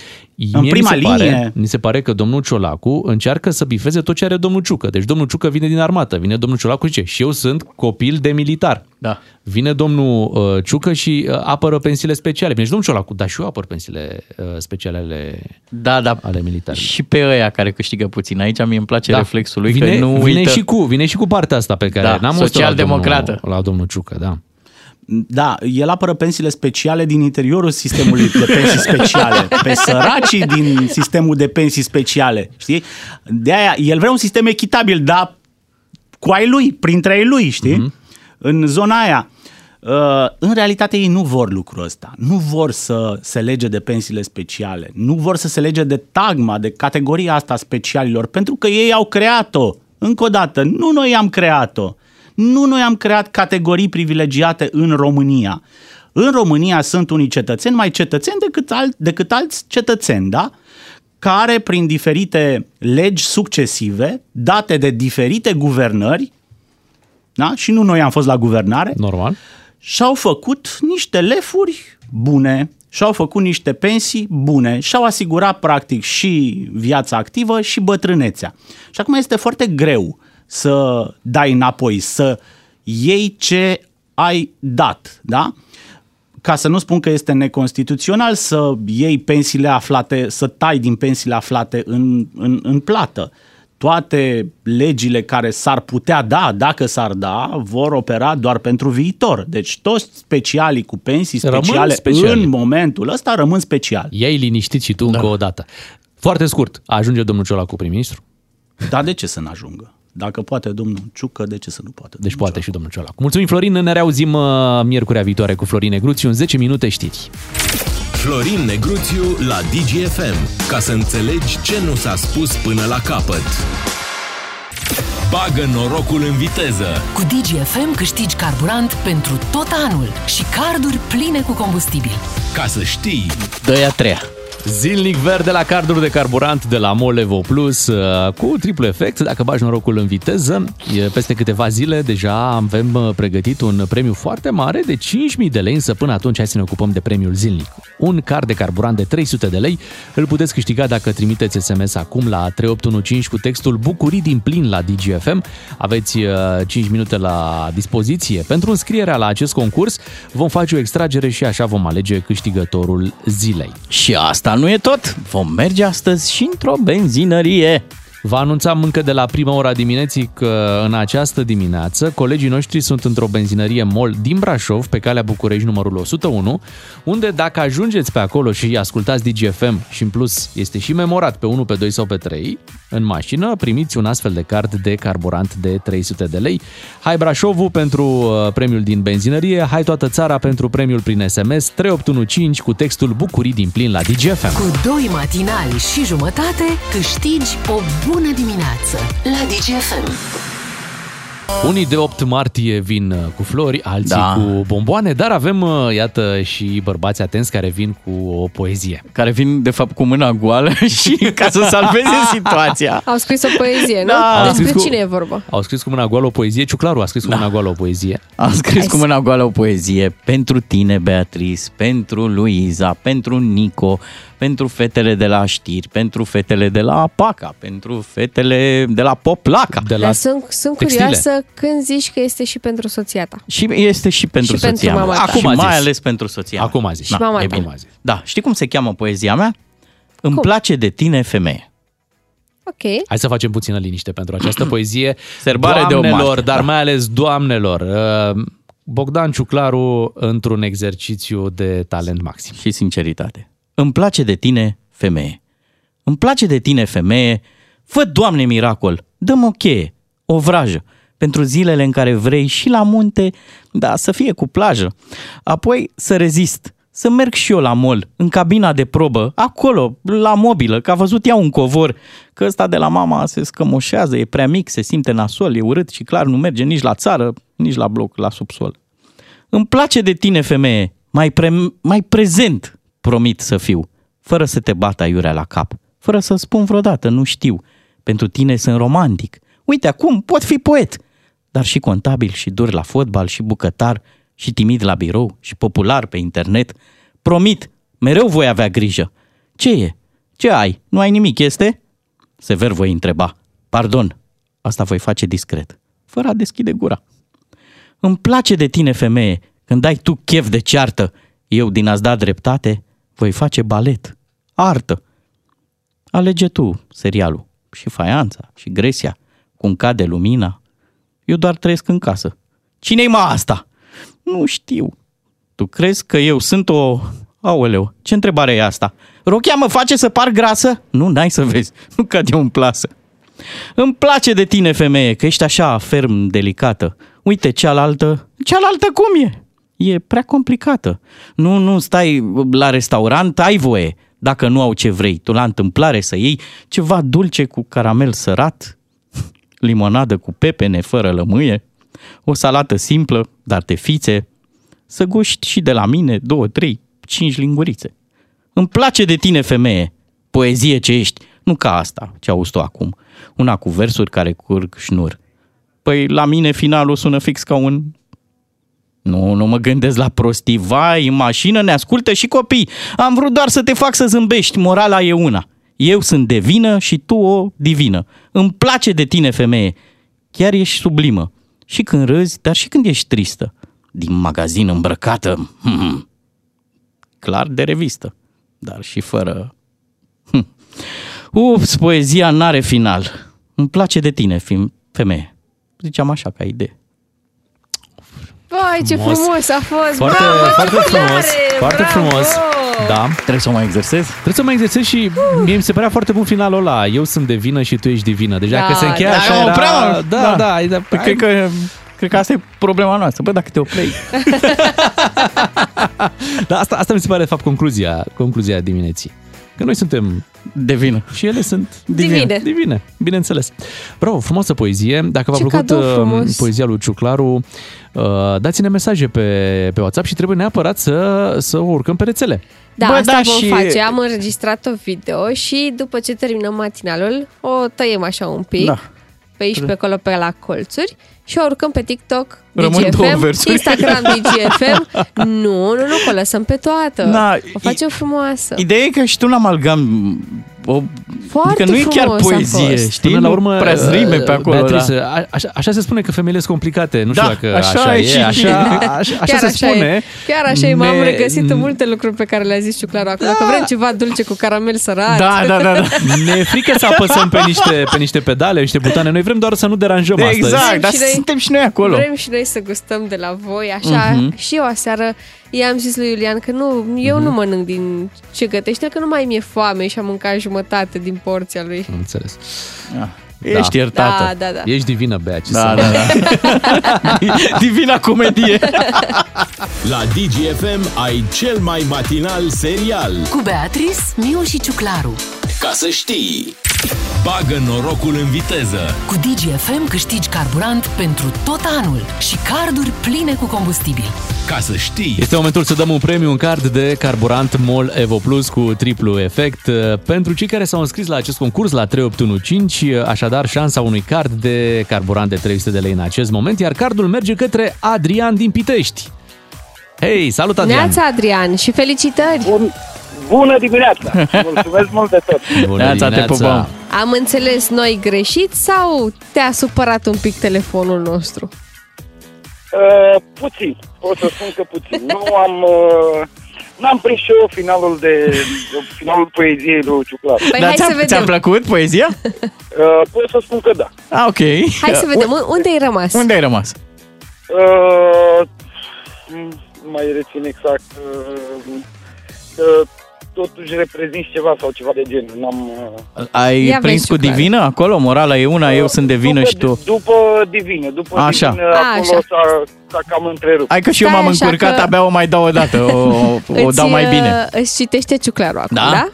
În Mie prima mi se Pare, linie. mi se pare că domnul Ciolacu încearcă să bifeze tot ce are domnul Ciucă. Deci domnul Ciucă vine din armată, vine domnul Ciolacu și zice, și eu sunt copil de militar. Da. Vine domnul uh, Ciucă și uh, apără pensiile speciale. Vine și domnul Ciolacu, dar și eu apăr pensiile uh, speciale ale, da, da. ale militarilor. Și pe ăia care câștigă puțin. Aici mi îmi place Da. reflexul lui vine, că nu vine uită. și cu, vine și cu partea asta pe care Da, n-am auzit-o la social-democrată. domnul, la domnul Ciucă, da. Da, el apără pensiile speciale din interiorul sistemului de pensii speciale, pe săracii din sistemul de pensii speciale, știi? De aia, el vrea un sistem echitabil, dar cu ai lui, printre ai lui, știi? Mhm. Mm-hmm. În zona aia. Uh, în realitate ei nu vor lucrul ăsta. Nu vor să se lege de pensiile speciale. Nu vor să se lege de tagma, de categoria asta a specialilor, pentru că ei au creat-o. Încă o dată, nu noi am creat-o. Nu noi am creat categorii privilegiate în România. În România sunt unii cetățeni mai cetățeni decât, alt, decât alți cetățeni, da? care prin diferite legi succesive, date de diferite guvernări, da? și nu noi am fost la guvernare, Normal. și-au făcut niște lefuri bune, și-au făcut niște pensii bune, și-au asigurat practic și viața activă și bătrânețea. Și acum este foarte greu să dai înapoi, să iei ce ai dat, da? Ca să nu spun că este neconstituțional să iei pensiile aflate, să tai din pensiile aflate în, în, în plată. Toate legile care s-ar putea da, dacă s-ar da, vor opera doar pentru viitor. Deci toți specialii cu pensii Rămân speciale, speciali. în momentul ăsta rămân speciali. Ia-i liniștit și tu da. încă o dată. Foarte scurt, ajunge domnul Ciolacu prim-ministru? Dar de ce să nu ajungă? Dacă poate domnul Ciucă, de ce să nu poate? Deci poate și domnul Ciolacu. Mulțumim, Florin, ne reauzim uh, miercurea viitoare cu Florin Negruțiu în 10 minute știri. Florin Negruțiu la DGFM. Ca să înțelegi ce nu s-a spus până la capăt. Bagă norocul în viteză. Cu DGFM câștigi carburant pentru tot anul și carduri pline cu combustibil. Ca să știi. Dă-i a treia. Zilnic verde la carduri de carburant de la Molevo Plus uh, cu triplu efect. Dacă bagi norocul în viteză, e peste câteva zile deja avem uh, pregătit un premiu foarte mare de 5.000 de lei, însă până atunci hai să ne ocupăm de premiul zilnic. Un card de carburant de 300 de lei îl puteți câștiga dacă trimiteți SMS acum la 3815 cu textul Bucurii din plin la DGFM. Aveți uh, 5 minute la dispoziție. Pentru înscrierea la acest concurs vom face o extragere și așa vom alege câștigătorul zilei. Și asta nu e tot. Vom merge astăzi și într-o benzinărie. Vă anunțam încă de la prima ora dimineții că în această dimineață colegii noștri sunt într-o benzinărie MOL din Brașov, pe calea București numărul 101, unde dacă ajungeți pe acolo și ascultați DGFM și în plus este și memorat pe 1, pe 2 sau pe 3, în mașină primiți un astfel de card de carburant de 300 de lei. Hai Brașovul pentru uh, premiul din benzinărie, hai toată țara pentru premiul prin SMS 3815 cu textul Bucurii din plin la DGFM. Cu doi matinali și jumătate câștigi o bună dimineață la DGFM. Unii de 8 martie vin uh, cu flori, alții Da. cu bomboane, dar avem, uh, iată, și bărbați atenți care vin cu o poezie. Care vin, de fapt, cu mâna goală și ca să salveze situația. Au scris o poezie, nu? Da. Au Despre scris cu- cine e vorba? Au scris cu mâna goală o poezie, Ciuclaru a scris cu mâna goală o poezie. Am scris cu mâna goală o poezie pentru tine, Beatrice, pentru Luiza, pentru Nico, pentru fetele de la știri, pentru fetele de la Paca, pentru fetele de la Poplaca. De Dar sunt, sunt textile. curioasă când zici că este și pentru soția ta. Și este și pentru Și pentru soția mea. mama ta. Acum Acum a și mai zis. ales pentru soția mea. Acum a zis. Și mama e ta. bine. Da, știi cum se cheamă poezia mea? Îmi place de tine, femeie. Ok. Hai să facem puțină liniște pentru această poezie. Serbare de doamnelor, omaște, dar da. mai ales doamnelor. uh, Bogdan Ciuclaru într-un exercițiu de talent maxim. Și sinceritate. Îmi place de tine, femeie. Îmi place de tine, femeie. Fă, Doamne, miracol. Dăm o cheie, o vrajă, pentru zilele în care vrei și la munte, da, să fie cu plajă. Apoi să rezist, să merg și eu la mol, în cabina de probă, acolo, la mobilă, că a văzut ea un covor, că ăsta de la mama se scămoșează, e prea mic, se simte nasol, e urât și clar nu merge nici la țară, nici la bloc, la subsol. Îmi place de tine, femeie, mai, pre- mai prezent promit să fiu, fără să te bat aiurea la cap, fără să spun vreodată, nu știu. Pentru tine sunt romantic. Uite, acum pot fi poet, dar și contabil și dur la fotbal și bucătar și timid la birou și popular pe internet. Promit, mereu voi avea grijă. Ce e? Ce ai? Nu ai nimic, este? Sever voi întreba. Pardon, asta voi face discret, fără a deschide gura. Îmi place de tine, femeie, când ai tu chef de ceartă. Eu, din a-ți da dreptate, voi face balet, artă. Alege tu serialul, și faianța, și gresia, cum cade lumina. Eu doar trăiesc în casă. Cine-i mă asta? Nu știu. Tu crezi că eu sunt o... Aoleu, ce întrebare e asta? Rochia mă face să par grasă? Nu, n-ai să vezi. Nu cad eu în plasă. Îmi place de tine, femeie, că ești așa ferm, delicată. Uite, cealaltă, cealaltă cum e? E prea complicată. Nu, nu stai la restaurant, ai voie. Dacă nu au ce vrei, tu la întâmplare să iei ceva dulce cu caramel sărat, limonadă cu pepene fără lămâie, o salată simplă, dar de fițe, să guști și de la mine două, trei, cinci lingurițe. Îmi place de tine, femeie, poezie ce ești, nu ca asta ce auzi tu acum, una cu versuri care curg șnur. Păi la mine finalul sună fix ca un... Nu, nu mă gândesc la prostii, vai, în mașină ne ascultă și copii. Am vrut doar să te fac să zâmbești, morala e una. Eu sunt de vină și tu o divină. Îmi place de tine, femeie, chiar ești sublimă. Și când râzi, dar și când ești tristă. Din magazin îmbrăcată, hmm, clar de revistă, dar și fără... Hm. Ups, poezia n-are final. Îmi place de tine, fim- femeie. Ziceam așa ca idee. Vai, ce Frumos. frumos a fost! Foarte, bravo, foarte Ciuclare, frumos, foarte bravo! frumos. Da. Trebuie să o mai exersez? Trebuie să o mai exersez și mie mi se părea foarte bun finalul ăla. Eu sunt de vină și tu ești divină. Deci dacă Da, se încheia da, așa mă era... opream, da, da. da, da, Păi cred că, cred că asta e problema noastră. Bă, dacă te oprei. Da, asta, asta mi se pare de fapt concluzia, concluzia dimineții. Că noi suntem de vină. Și ele sunt Divine. Divine, bineînțeles. Bravo, frumoasă poezie. Dacă v-a Ce plăcut cadou uh, frumos. poezia lui Ciuclaru, uh, dați-ne mesaje pe, pe WhatsApp și trebuie neapărat să, să o urcăm pe rețele. Da, Bă, asta da, vom și- face. Am înregistrat o video și după ce terminăm matinalul, o tăiem așa un pic, Da. pe aici, pe acolo, pe la colțuri și o urcăm pe TikTok, Rămân două DGFM, versuri. Instagram DGFM. Nu, nu, nu, că o lăsăm pe toată. Da, o facem frumoasă. Ideea e că și tu un amalgam o, Foarte adică nu e chiar frumos a poezie, fost. știi? Până la Nu urmă, prea rime pe acolo. Beatrice, da. a- așa, așa se spune că femeile sunt complicate. Nu știu Da, dacă așa așa, e e, și- așa, așa, așa Chiar se spune. E. Chiar așa e, m-am Ne- regăsit în multe lucruri pe care le-a zis Ciuclaru acolo. Că vrem ceva dulce cu caramel sărat. Da, da, da, da. Ne e frică să apăsăm pe niște, pe niște pedale, niște butoane. Noi vrem doar să nu deranjăm astăzi. Exact, dar și noi- suntem și noi acolo. Vrem și noi să gustăm de la voi, așa. Mhm. Și eu aseară i-am zis lui Iulian că nu, eu Mhm. nu mănânc din ce gătește, că nu mai mi-e foame și am mâncat jumătate din porția lui. Am înțeles. Ești iertată. Da, da, da. Ești divină, Bea, ce Da, să... da, da. Divina comedie. La DGFM ai cel mai matinal serial. Cu Beatrice, Miu și Ciuclaru. Ca să știi, bagă norocul în viteză. Cu DGFM câștigi carburant pentru tot anul și carduri pline cu combustibil. Ca să știi, Este momentul să dăm un premiu, un card de carburant MOL Evo Plus cu triplu efect. Pentru cei care s-au înscris la acest concurs la 3815, așadar șansa unui card de carburant de 300 de lei în acest moment, iar cardul merge către Adrian din Pitești. Hei, salut Adrian! Neața Adrian și felicitări! Bun, bună dimineața! Mulțumesc mult de tot! Bună Neața, te dimineața. pupăm. Am înțeles noi greșit sau te-a supărat un pic telefonul nostru? Uh, puțin, pot să spun că puțin. Nu am... Uh, N-am prins și eu finalul de finalul poeziei lui Ciuclar. Păi Dar hai ți-a, să vedem. ți-a plăcut poezia? Uh, pot să spun că da. Ah, ok. Hai să vedem. Un- Unde ai rămas? Unde ai rămas? Uh, nu mai rețin exact. Uh, uh, totuși reprezinți ceva sau ceva de genul. N-am, uh, Ai Ia prins vezi, cu Ciuclaru. divină acolo? Morala e una, eu sunt de vină după, și tu... După divină, după Așa. divină, A, acolo așa. s-a, s-a cam întrerupt. Hai că și eu Stai m-am așa încurcat, că- abia o mai dau o dată, o, o Îți, dau mai bine. uh, Îți citește Ciuclaru acum, da? Da?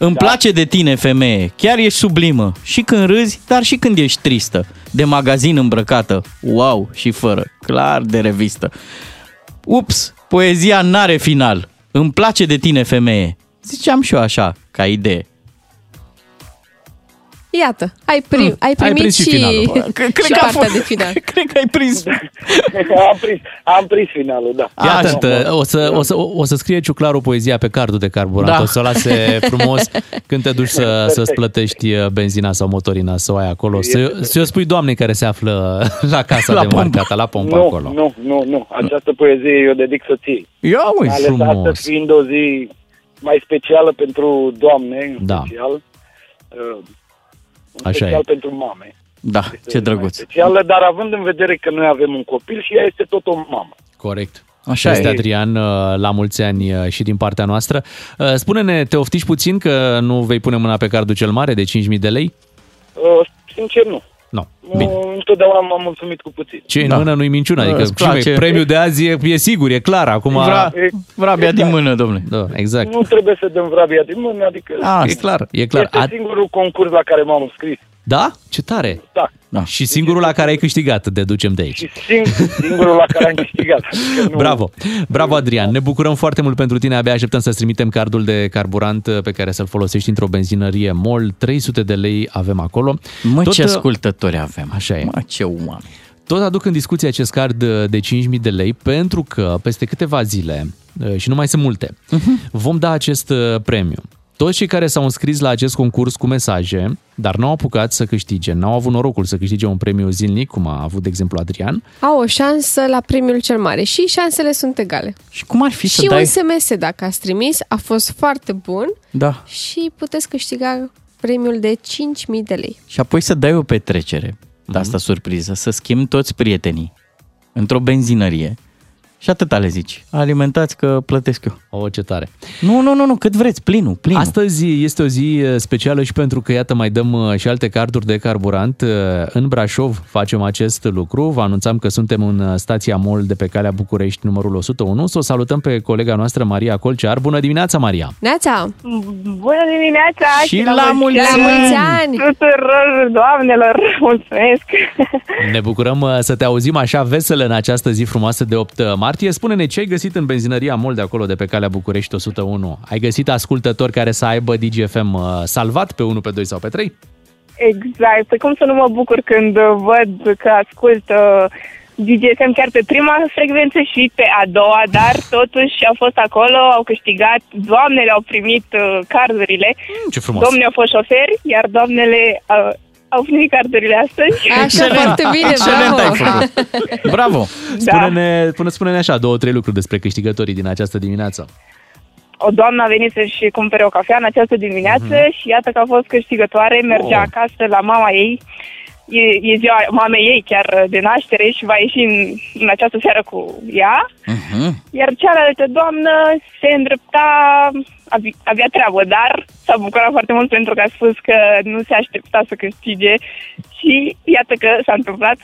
Îmi place de tine, femeie, chiar ești sublimă. Și când râzi, dar și când ești tristă. De magazin îmbrăcată, wow, și fără, clar de revistă. Ups, poezia n-are final. Îmi place de tine, femeie. Ziceam și eu așa, ca idee. Iată, ai, prim, ai primit prins și și, finalul. Cred- cred și că a partea fost- de final. Cred că ai prins. am, prins, am prins finalul, da. Iată, Așa. o să, o, să, o să scrie Ciuclaru poezia pe cardul de carburant. Da. O să o lase frumos când te duci să, Perfect. să-ți plătești uh, benzina sau motorina, să o ai acolo. Să, să o spui doamnei care se află la casa La de pompă. marcată, la pompă Nu, acolo. nu, nu, nu. Această poezie eu dedic soției. Ia Mai uite. ales frumos. astăzi fiind o zi mai specială pentru doamne, în Da. special. Uh, în Așa special e. pentru mame. Da, Este ce mai drăguț. Specială, dar având în vedere că noi avem un copil și ea este tot o mamă. Corect. Așa este e. Adrian, uh, la mulți ani uh, și din partea noastră. Uh, Spune-ne, te oftiși puțin că nu vei pune mâna pe cardul cel mare de 5.000 de lei? Uh, sincer, nu. Nu. nu întotdeauna m-am mulțumit cu puțin. Ce în mână nu-i minciună, adică Îți ce mai, place. premiul de azi e, e sigur, e clar, acum... Vra, vrabia din mână, domnule. Da, exact. Nu trebuie să dăm vrabia din mână, adică... E clar, e clar. Este A- singurul concurs la care m-am înscris. Da? Ce tare! Da. da. Și singurul la care ai câștigat, deducem de aici. Sing- singurul la care am câștigat. Adică nu- Bravo! Bravo, Adrian! Ne bucurăm foarte mult pentru tine. Abia așteptăm să-ți trimitem cardul de carburant uh, pe care să-l folosești într-o benzinărie MOL. 300 de lei avem acolo. Mă, ce uh, ascultători avem. Așa e. Mă, ce umani. Tot aduc în discuție acest card uh, de 5.000 de lei pentru că peste câteva zile, uh, și nu mai sunt multe, vom da acest uh, premiu. Toți cei care s-au înscris la acest concurs cu mesaje, dar n-au apucat să câștige, n-au avut norocul să câștige un premiu zilnic, cum a avut, de exemplu, Adrian, Au o șansă la premiul cel mare și șansele sunt egale. Și cum ar fi și să dai... un SMS, dacă ați trimis, a fost foarte bun Da. și puteți câștiga premiul de 5.000 de lei. Și apoi să dai o petrecere, de asta surpriză, să schimbi toți prietenii într-o benzinărie și atâta le zici. Alimentați că plătesc eu. O, ce tare. Nu, nu, nu, nu, cât vreți, plinul, plinul. Astăzi este o zi uh, specială și pentru că, iată, mai dăm uh, și alte carduri de carburant. Uh, În Brașov facem acest lucru. Vă anunțam că suntem în uh, stația MOL de pe calea București, numărul 101. Să o salutăm pe colega noastră, Maria Colcear. Bună dimineața, Maria! Neața! Bună dimineața! Și la mulți La ani! mulți ani! Tuturor doamnelor, mulțumesc! Ne bucurăm uh, să te auzim așa veselă în această zi frumoasă de 8 martie. Spune-ne ce ai găsit în benzinăria MOL de acolo, de pe calea București 101. Ai găsit ascultători care să aibă DGFM uh, salvat pe 1, pe 2 sau pe 3? Exact. Cum să nu mă bucur când uh, văd că ascult uh, DGFM chiar pe prima frecvență și pe a doua, dar totuși au fost acolo, au câștigat, doamnele au primit uh, cardurile. Ce frumos! Domnii au fost șoferi, iar doamnele uh, au primit cardurile astăzi. Așa, foarte bine, Excelent bravo! ai făcut. Bravo! Da. Spune-ne, spune, spune-ne așa, două, trei lucruri despre câștigătorii din această dimineață. o doamnă a venit să-și cumpere o cafea în această dimineață Mhm. și iată că a fost câștigătoare, mergea Oh. acasă la mama ei, e, e ziua mamei ei chiar de naștere și va ieși în, în această seară cu ea, Uh-huh. iar cealaltă doamnă se îndrepta, avea, avea treabă, dar s-a bucurat foarte mult pentru că a spus că nu se aștepta să câștige și iată că s-a întâmplat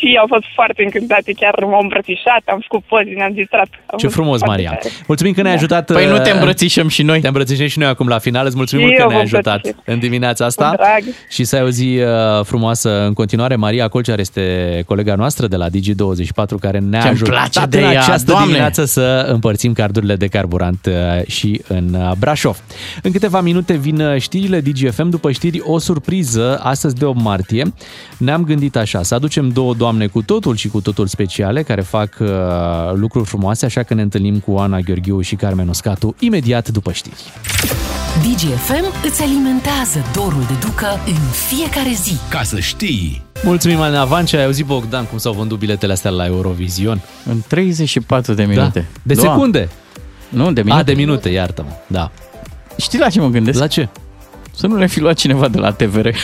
și au fost foarte încântate, chiar m-au îmbrățișat, am făcut poze, ne-am distrat. A Ce fost frumos, foarte Maria! tare. Mulțumim că ne-ai ajutat. Păi nu te uh, îmbrățișăm și noi. Te îmbrățișăm și noi acum la final. Îți mulțumim Și mult că eu ne-ai vă ajutat îmbrățișez. în dimineața asta. Cu drag. Și să ai o zi uh, frumoasă în continuare. Maria Colcear este colega noastră de la Digi24 care ne-a Ce-mi ajutat place de în ea, această Doamne! dimineață să împărțim cardurile de carburant uh, și în uh, Brașov. În câteva minute vin uh, știrile DGFM. După știri, o surpriză astăzi de 8 martie. Ne-am gândit așa, să aducem două doamne cu totul și cu totul speciale care fac uh, lucruri frumoase, așa că ne întâlnim cu Ana Gheorghiu și Carmen Uscatu imediat după știri. DGFM îți alimentează dorul de ducă în fiecare zi. Ca să știi! Mulțumim în avans ai auzit Bogdan cum s-au vândut biletele astea la Eurovision. În 34 de minute. Da. De Doamne. secunde. Nu, de minute. A, de minute, iartă-mă. Da. Știi la ce mă gândesc? La ce? Să nu le fi luat cineva de la TVR.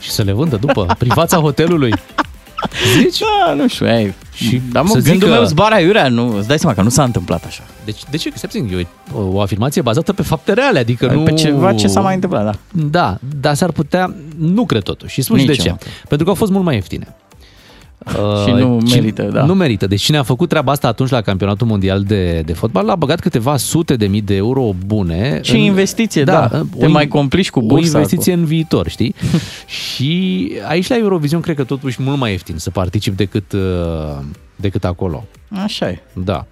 Și să le vândă după privața hotelului. Zici? Da, nu știu, ai. Și Dar mă, să zic gândul că- meu zbara iurea, nu, îți dai seama că nu s-a întâmplat așa. Deci, de ce? Stai puțin, e o, o afirmație bazată pe fapte reale, adică nu... Pe ceva ce s-a mai întâmplat, da. Da, dar s-ar putea, nu cred totuși. Și spun și de Nici ce. eu nu Pentru că au fost mult mai ieftine. Și nu ci- merită, da. Nu merită. Deci cine a făcut treaba asta atunci la campionatul mondial de, de fotbal a băgat câteva sute de mii de euro bune. Și investiție, da. Te mai complici cu O bursa, investiție în viitor, știi? și aici la Eurovision cred că totuși mult mai ieftin să particip decât, uh, decât acolo. Așa e. Da.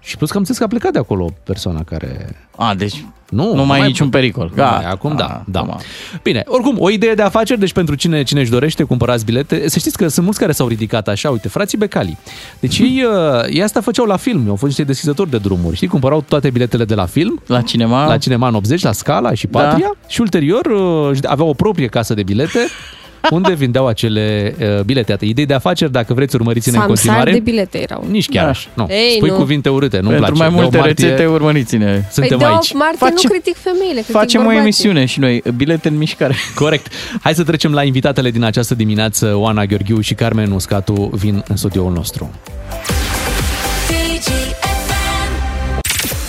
Și plus că am înțeles că a plecat de acolo persoana care... A, deci nu, nu mai e niciun pericol. Da, Gata. acum da, A, da. acum. Bine, oricum, o idee de afaceri, deci pentru cine, cine își dorește, cumpărați bilete. Să știți că sunt mulți care s-au ridicat așa, uite, frații Becali. Deci ei, uh, ei asta făceau la film, au fost niște deschizători de drumuri, știi, cumpărau toate biletele de la film. La cinema? La cinema în 80, la Scala și Da. Patria și ulterior uh, își aveau o proprie casă de bilete unde vindeau acele uh, bilete. Idei de afaceri, dacă vreți, urmăriți-ne Samsar în continuare. de bilete erau. Nici chiar da. așa. Nu. Ei, Spui nu. cuvinte urâte, nu Pentru place. mai multe martie, rețete, urmăriți-ne. Suntem păi, aici. Martie Face, nu critic femeile, critic Facem bărbații. o emisiune și noi, bilete în mișcare. Corect. Hai să trecem la invitatele din această dimineață. Oana Gheorghiu și Carmen Uscatu vin în studioul nostru.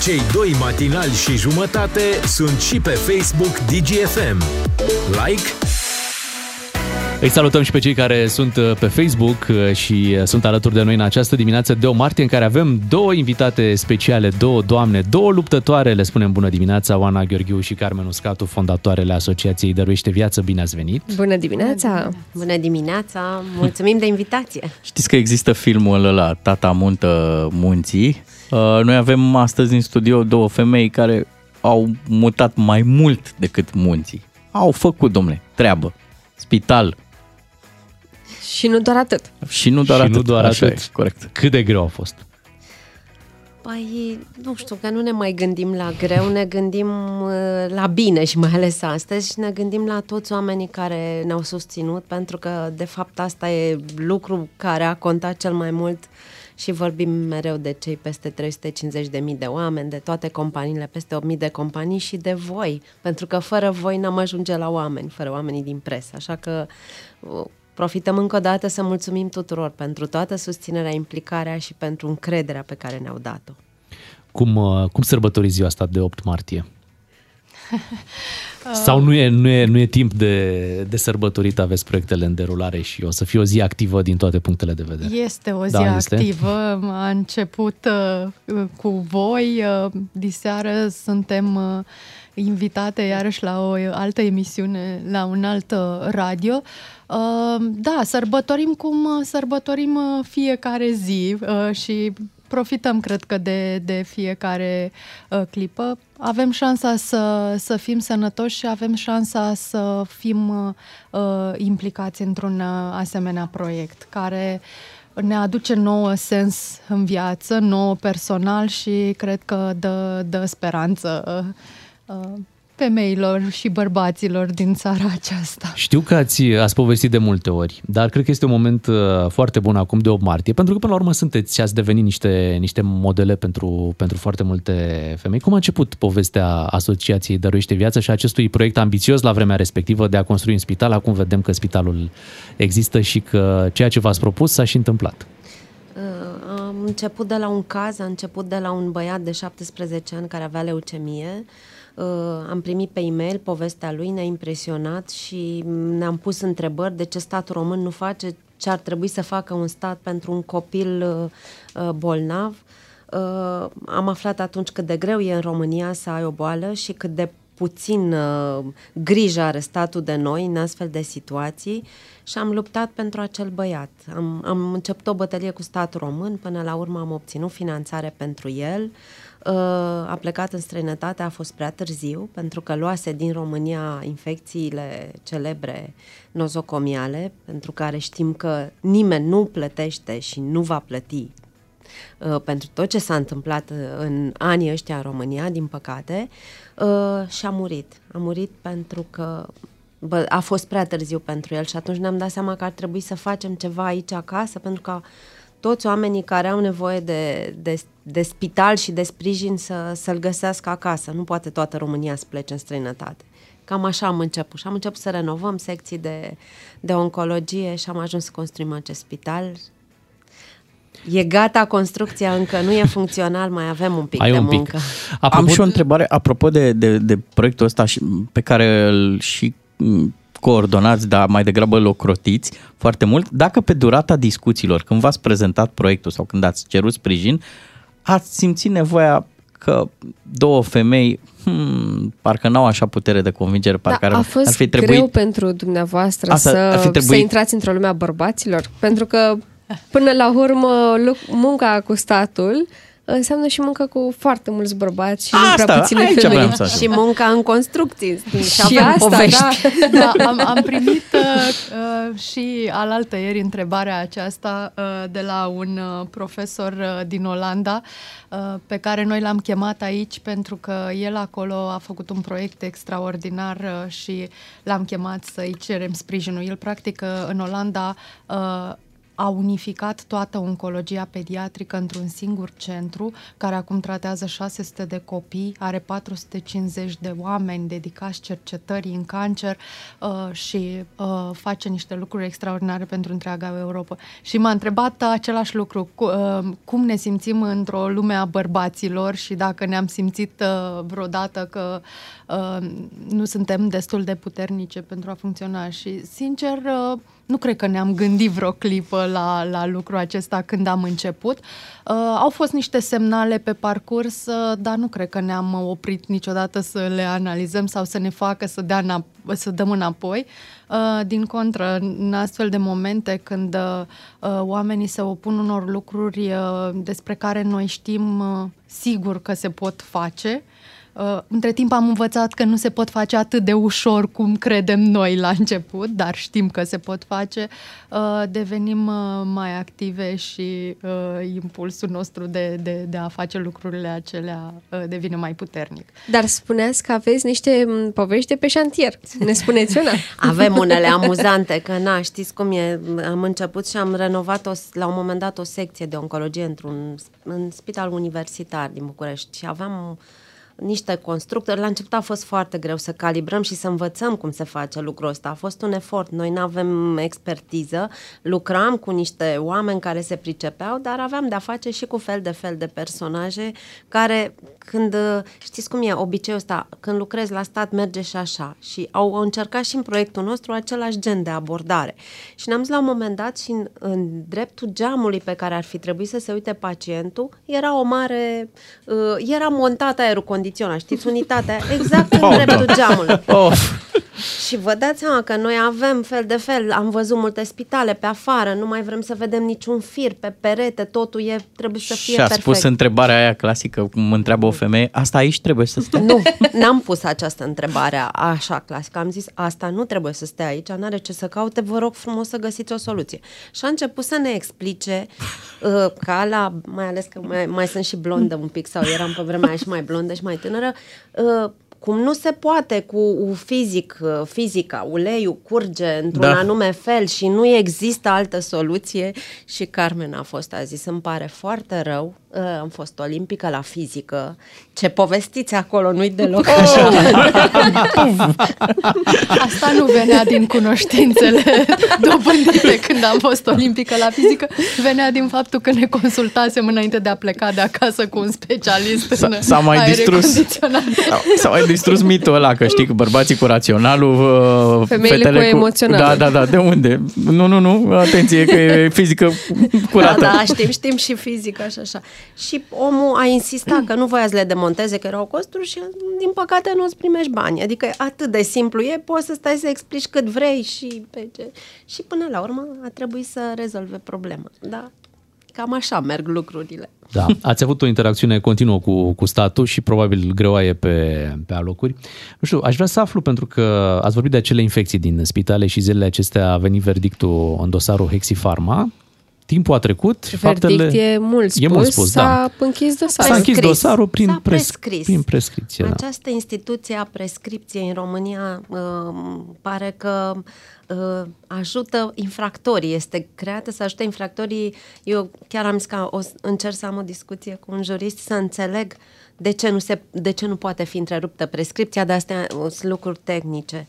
Cei doi matinali și jumătate sunt și pe Facebook DGFM. Like îi salutăm și pe cei care sunt uh, pe Facebook uh, și uh, sunt alături de noi în această dimineață de o martie în care avem două invitate speciale, două doamne, două luptătoare, le spunem bună dimineața, Oana Gheorghiu și Carmen Uscatu, fondatoarele Asociației Dăruiește Viață. Bine ați venit! Bună dimineața! Bună dimineața! Mulțumim de invitație! Știți că există filmul ăla, Tata muntă munții. Uh, Noi avem astăzi în studio două femei care au mutat mai mult decât munții. Au făcut, domnule, treabă. Spital. Și nu doar atât. Și nu doar și atât. nu doar Așa atât. E, corect. Cât de greu a fost? Păi, nu știu, că nu ne mai gândim la greu, ne gândim uh, la bine și mai ales astăzi și ne gândim la toți oamenii care ne-au susținut, pentru că, de fapt, asta e lucru care a contat cel mai mult și vorbim mereu de cei peste 350.000 de oameni, de toate companiile, peste 8.000 de companii și de voi, pentru că fără voi n-am ajunge la oameni, fără oamenii din presă, așa că uh, profităm încă o dată să mulțumim tuturor pentru toată susținerea, implicarea și pentru încrederea pe care ne-au dat-o. Cum, uh, cum sărbătoriți ziua asta de 8 martie? Sau nu e, nu e, nu e timp de, de sărbătorit, aveți proiectele în derulare și o să fie o zi activă din toate punctele de vedere. Este o zi Da, este. activă. A început uh, cu voi. Uh, diseară suntem uh, invitate iarăși la o altă emisiune, la un alt uh, radio. Uh, da, sărbătorim cum uh, sărbătorim uh, fiecare zi uh, și profităm, cred că, de, de fiecare uh, clipă. Avem șansa să, să fim sănătoși și avem șansa să fim uh, uh, implicați într-un uh, asemenea proiect care ne aduce nouă sens în viață, nouă personal și cred că dă, dă speranță uh, uh, femeilor și bărbaților din țara aceasta. Știu că ați, ați povestit de multe ori, dar cred că este un moment uh, foarte bun acum de 8 martie, pentru că până la urmă sunteți și ați devenit niște, niște modele pentru, pentru foarte multe femei. Cum a început povestea Asociației Dăruiește Viață și acestui proiect ambițios la vremea respectivă de a construi un spital? Acum vedem că spitalul există și că ceea ce v-ați propus s-a și întâmplat. Uh, Am început de la un caz, am început de la un băiat de 17 ani care avea leucemie. Uh, Am primit pe e-mail povestea lui, ne-a impresionat și ne-am pus întrebări de ce statul român nu face ce ar trebui să facă un stat pentru un copil uh, uh, bolnav. Uh, Am aflat atunci cât de greu e în România să ai o boală și cât de puțin uh, grijă are statul de noi în astfel de situații și am luptat pentru acel băiat. Am, am început o bătălie cu statul român, până la urmă am obținut finanțare pentru el. Uh, a plecat în străinătate, a fost prea târziu, pentru că luase din România infecțiile celebre nozocomiale, pentru care știm că nimeni nu plătește și nu va plăti uh, pentru tot ce s-a întâmplat uh, în anii ăștia în România, din păcate, uh, și a murit. A murit pentru că bă, a fost prea târziu pentru el și atunci ne-am dat seama că ar trebui să facem ceva aici acasă, pentru că toți oamenii care au nevoie de, de, de spital și de sprijin să, să-l găsească acasă. Nu poate toată România să plece în străinătate. Cam așa am început și am început să renovăm secții de, de oncologie și am ajuns să construim acest spital. E gata construcția, încă nu e funcțional, mai avem un pic Ai de un pic. muncă. Am și o întrebare apropo de, de, de proiectul ăsta și, pe care îl și m, coordonați, dar mai degrabă îl ocrotiți foarte mult. Dacă pe durata discuțiilor, când v-ați prezentat proiectul sau când ați cerut sprijin, ați simțit nevoia că două femei hmm, parcă n-au așa putere de convingere, parcă da, ar, a fost ar fi greu trebuit... pentru dumneavoastră Asta, să, ar fi trebuit- să intrați într-o lume a bărbaților, pentru că până la urmă luc- munca cu statul înseamnă și muncă cu foarte mulți bărbați și nu Asta, prea puține aici femei. vreau să ajung. Și munca în construcții. Și, Și avem asta, povești. Da, da am, am primit uh, uh, și alaltă ieri întrebarea aceasta uh, de la un uh, profesor uh, din Olanda uh, pe care noi l-am chemat aici pentru că el acolo a făcut un proiect extraordinar uh, și l-am chemat să-i cerem sprijinul. El practic uh, în Olanda uh, a unificat toată oncologia pediatrică într-un singur centru, care acum tratează 600 de copii, are 450 de oameni dedicați cercetării în cancer uh, și uh, face niște lucruri extraordinare pentru întreaga Europa. Și m-a întrebat același lucru, cu, uh, cum ne simțim într-o lume a bărbaților și dacă ne-am simțit uh, vreodată că uh, nu suntem destul de puternice pentru a funcționa și, sincer, uh, nu cred că ne-am gândit vreo clipă la, la lucrul acesta când am început. Uh, au fost niște semnale pe parcurs, uh, dar nu cred că ne-am oprit niciodată să le analizăm sau să ne facă să, dea înap- să dăm înapoi. Uh, din contră, în astfel de momente când uh, uh, oamenii se opun unor lucruri uh, despre care noi știm uh, sigur că se pot face, Uh, între timp am învățat că nu se pot face atât de ușor cum credem noi la început, dar știm că se pot face. Uh, devenim uh, mai active și uh, impulsul nostru de, de, de a face lucrurile acelea uh, devine mai puternic. Dar spuneați că aveți niște m, povești de pe șantier. Ne spuneți una. Avem unele amuzante, că na, știți cum e, am început și am renovat o, la un moment dat o secție de oncologie într-un în spital universitar din București și aveam niște constructori. La început a fost foarte greu să calibrăm și să învățăm cum se face lucrul ăsta. A fost un efort. Noi nu avem expertiză, lucram cu niște oameni care se pricepeau, dar aveam de-a face și cu fel de fel de personaje care, când, știți cum e, obiceiul ăsta, când lucrezi la stat merge și așa. Și au încercat și în proiectul nostru același gen de abordare. Și ne-am zis la un moment dat și în, în dreptul geamului pe care ar fi trebuit să se uite pacientul, era o mare, uh, era montat aerul condiționat, știți, unitatea, exact în Oh, dreptul da. geamului. Of. Și vă dați seama că noi avem fel de fel, am văzut multe spitale pe afară, nu mai vrem să vedem niciun fir pe perete, totul e, trebuie să fie Și a perfect. spus întrebarea aia clasică, cum întreabă o femeie, asta aici trebuie să stea? Nu, n-am pus această întrebare așa clasică. Am zis, asta nu trebuie să stea aici, n-are ce să caute, vă rog frumos să găsiți o soluție. Și a început să ne explice uh, ca la, mai ales că mai, mai sunt și blondă un pic, sau eram pe vremea aia și mai blondă și mai tânără, uh, cum nu se poate cu fizic, uh, fizica, uleiul curge într-un Da. anume fel și nu există altă soluție și Carmen a fost, a zis, îmi pare foarte rău, uh, am fost olimpică la fizică, ce povestiți acolo nu-i deloc așa. Asta nu venea din cunoștințele dobândite când am fost olimpică la fizică, venea din faptul că ne consultasem înainte de a pleca de acasă cu un specialist S-a- în s-a mai aere distrus. condiționate. S-a mai distrus mitul ăla, că știi că bărbații cu raționalul, uh, Femeile fetele cu emoționalul. Da, da, da, de unde? Nu, nu, nu, atenție că e fizică curată. Da, da, știm, știm și fizică și așa. Și omul a insistat că nu voia să le demonteze, că erau costuri și din păcate nu îți primești bani. Adică atât de simplu e, poți să stai să explici cât vrei și pe ce. Și până la urmă a trebuit să rezolve problema. Da, cam așa merg lucrurile. Da, ați avut o interacțiune continuă cu, cu statul și probabil greoaie pe, pe alocuri. Nu știu, aș vrea să aflu pentru că ați vorbit de acele infecții din spitale și zilele acestea a venit verdictul în dosarul Hexifarma. Timpul a trecut și Verdict faptele... e mult spus, E mult spus, s-a da. închis dosarul. S-a închis Prescris. dosarul prin, S-a pres- prescris. prin prescripție. Da. Această instituție a prescripției în România uh, pare că uh, ajută infractorii, este creată să ajute infractorii. Eu chiar am zis că o, să încerc să am o discuție cu un jurist să înțeleg de ce nu, se, de ce nu poate fi întreruptă prescripția, de astea uh, sunt lucruri tehnice.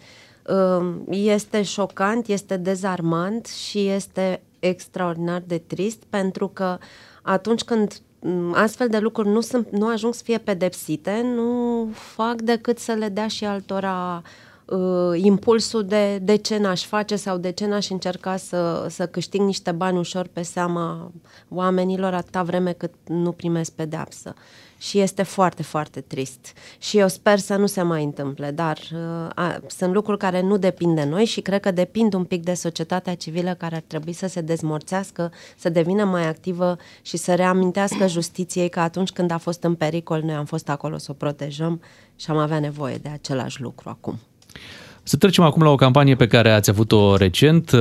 Uh, Este șocant, este dezarmant și este extraordinar de trist pentru că atunci când m, astfel de lucruri nu, sunt, nu ajung să fie pedepsite, nu fac decât să le dea și altora uh, impulsul de, de ce n-aș face sau de ce n-aș încerca să, să câștig niște bani ușor pe seama oamenilor atâta vreme cât nu primesc pedeapsă. Și este foarte, foarte trist. Și eu sper să nu se mai întâmple, dar uh, a, sunt lucruri care nu depind de noi și cred că depind un pic de societatea civilă care ar trebui să se dezmorțească, să devină mai activă și să reamintească justiției că atunci când a fost în pericol, noi am fost acolo să o protejăm și am avea nevoie de același lucru acum. Să trecem acum la o campanie pe care ați avut-o recent. Uh,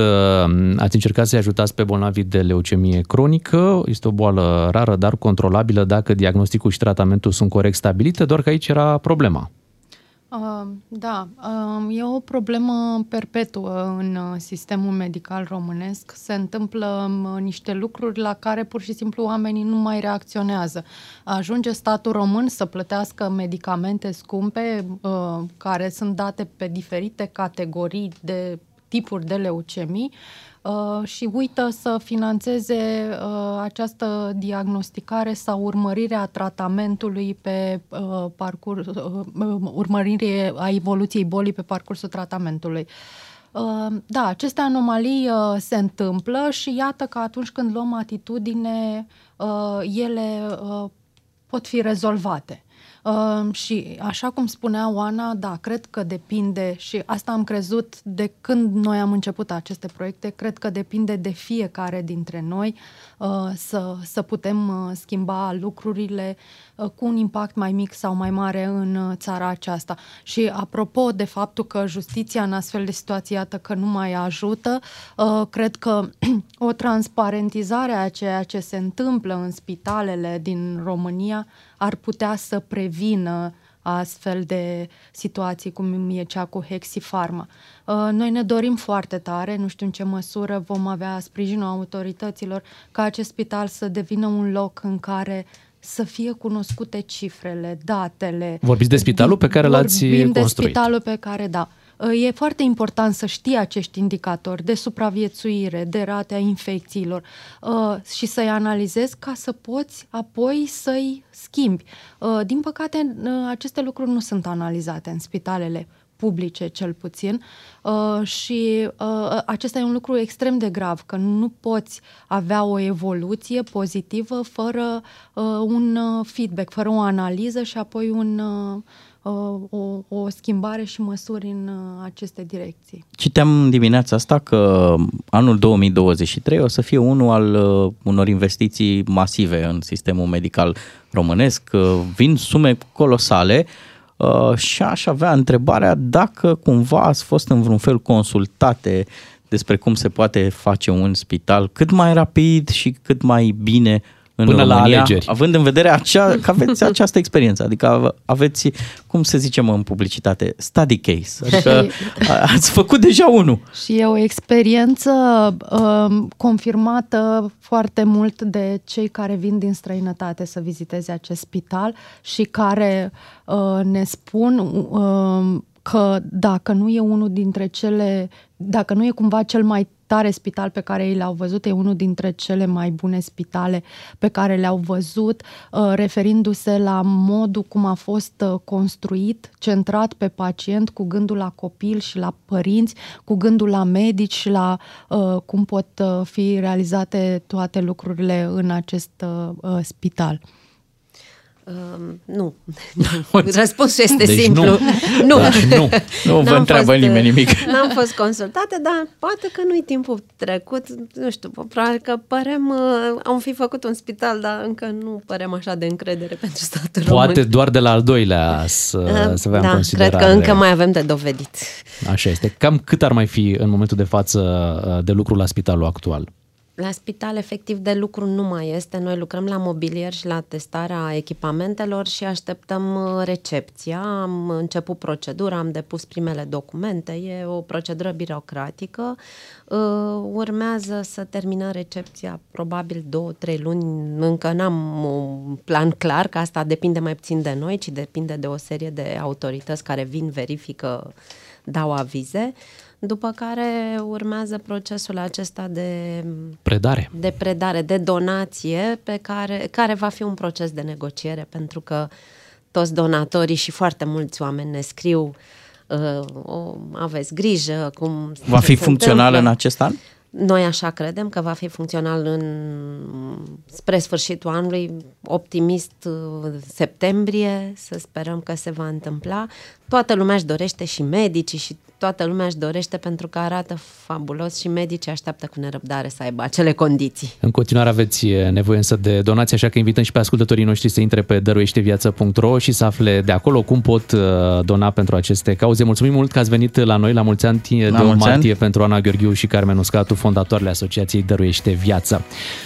Ați încercat să-i ajutați pe bolnavii de leucemie cronică. Este o boală rară, dar controlabilă dacă diagnosticul și tratamentul sunt corect stabilite, doar că aici era problema. Uh, Da, uh, e o problemă perpetuă în uh, sistemul medical românesc. Se întâmplă um, niște lucruri la care pur și simplu oamenii nu mai reacționează. Ajunge statul român să plătească medicamente scumpe uh, care sunt date pe diferite categorii de tipuri de leucemii uh, și uită să financeze uh, această diagnosticare sau urmărire a tratamentului pe uh, parcurs, uh, urmărire a evoluției bolii pe parcursul tratamentului. Uh, Da, aceste anomalii uh, se întâmplă și iată că atunci când luăm atitudine, uh, ele uh, pot fi rezolvate. Uh, și așa cum spunea Oana, da, cred că depinde și asta am crezut de când noi am început aceste proiecte, cred că depinde de fiecare dintre noi. uh, să, să putem uh, schimba lucrurile uh, cu un impact mai mic sau mai mare în uh, țara aceasta. Și apropo de faptul că justiția în astfel de situații, iată că nu mai ajută, uh, cred că o transparentizare a ceea ce se întâmplă în spitalele din România ar putea să prevină astfel de situații cum e cea cu Hexifarma. Uh, Noi ne dorim foarte tare, nu știu în ce măsură vom avea sprijinul autorităților ca acest spital să devină un loc în care să fie cunoscute cifrele, datele. Vorbiți de spitalul pe care l-ați Vorbim de construit. spitalul pe care, da. E foarte important să știi acești indicatori de supraviețuire, de rate a infecțiilor uh, și să-i analizezi ca să poți apoi să-i schimbi. Uh, Din păcate, uh, aceste lucruri nu sunt analizate în spitalele publice cel puțin uh, și uh, acesta e un lucru extrem de grav, că nu poți avea o evoluție pozitivă fără uh, un uh, feedback, fără o analiză și apoi un, uh, uh, o, o schimbare și măsuri în uh, aceste direcții. Citeam dimineața asta că anul 2023 o să fie unul al uh, unor investiții masive în sistemul medical românesc. Uh, Vin sume colosale uh, și aș avea întrebarea dacă cumva ați fost în vreun fel consultate despre cum se poate face un spital cât mai rapid și cât mai bine în Până la România, alegeri. având în vedere acea, că aveți această experiență, adică aveți, cum se zice mă în publicitate, study case, adică ați făcut deja unul. Și e o experiență um, confirmată foarte mult de cei care vin din străinătate să viziteze acest spital și care uh, ne spun um, că dacă nu e unul dintre cele, dacă nu e cumva cel mai tare spital pe care ei l-au văzut, e unul dintre cele mai bune spitale pe care le-au văzut, uh, referindu-se la modul cum a fost uh, construit, centrat pe pacient, cu gândul la copil și la părinți, cu gândul la medici și la uh, cum pot uh, fi realizate toate lucrurile în acest uh, uh, spital. Um, nu. Răspunsul este Deci simplu. nu. Nu. Da, nu. Nu vă N-am întreabă fost, nimeni uh, nimic. N-am fost consultate, dar poate că nu-i timpul trecut. Nu știu, probabil că părem, uh, am fi făcut un spital, dar încă nu părem așa de încredere pentru statul Poate român. doar de la al doilea să, Uh, să avem da, considerare. cred că încă mai avem de dovedit. Așa este. Cam cât ar mai fi în momentul de față uh, de lucru la spitalul actual? La spital, efectiv, de lucru nu mai este. Noi lucrăm la mobilier și la testarea echipamentelor și așteptăm uh, recepția. Am început procedura, am depus primele documente. E o procedură birocratică. Uh, Urmează să terminăm recepția probabil două, trei luni. Încă n-am un plan clar, că asta depinde mai puțin de noi, ci depinde de o serie de autorități care vin, verifică, dau avize. După care urmează procesul acesta de Predare. de predare, de donație, pe care, care va fi un proces de negociere, pentru că toți donatorii și foarte mulți oameni ne scriu uh, o, aveți grijă cum Va fi se funcțional întâmplă. în acest an? Noi așa credem că va fi funcțional în, spre sfârșitul anului, optimist uh, septembrie, să sperăm că se va întâmpla. Toată lumea își dorește și medicii și toată lumea își dorește pentru că arată fabulos și medicii așteaptă cu nerăbdare să aibă acele condiții. În continuare aveți e, nevoie însă de donații, așa că invităm și pe ascultătorii noștri să intre pe dăruieșteviață.ro și să afle de acolo cum pot uh, dona pentru aceste cauze. Mulțumim mult că ați venit la noi la mulți ani de La mulți martie ani. pentru Ana Gheorghiu și Carmen Uscatu, fondatoarele Asociației Dăruiește Viață.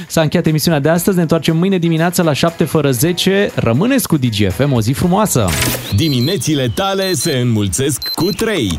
S-a încheiat emisiunea de astăzi, ne întoarcem mâine dimineață la 7 fără 10. Rămâneți cu DGFM, o zi frumoasă! Diminețile tale se înmulțesc cu 3.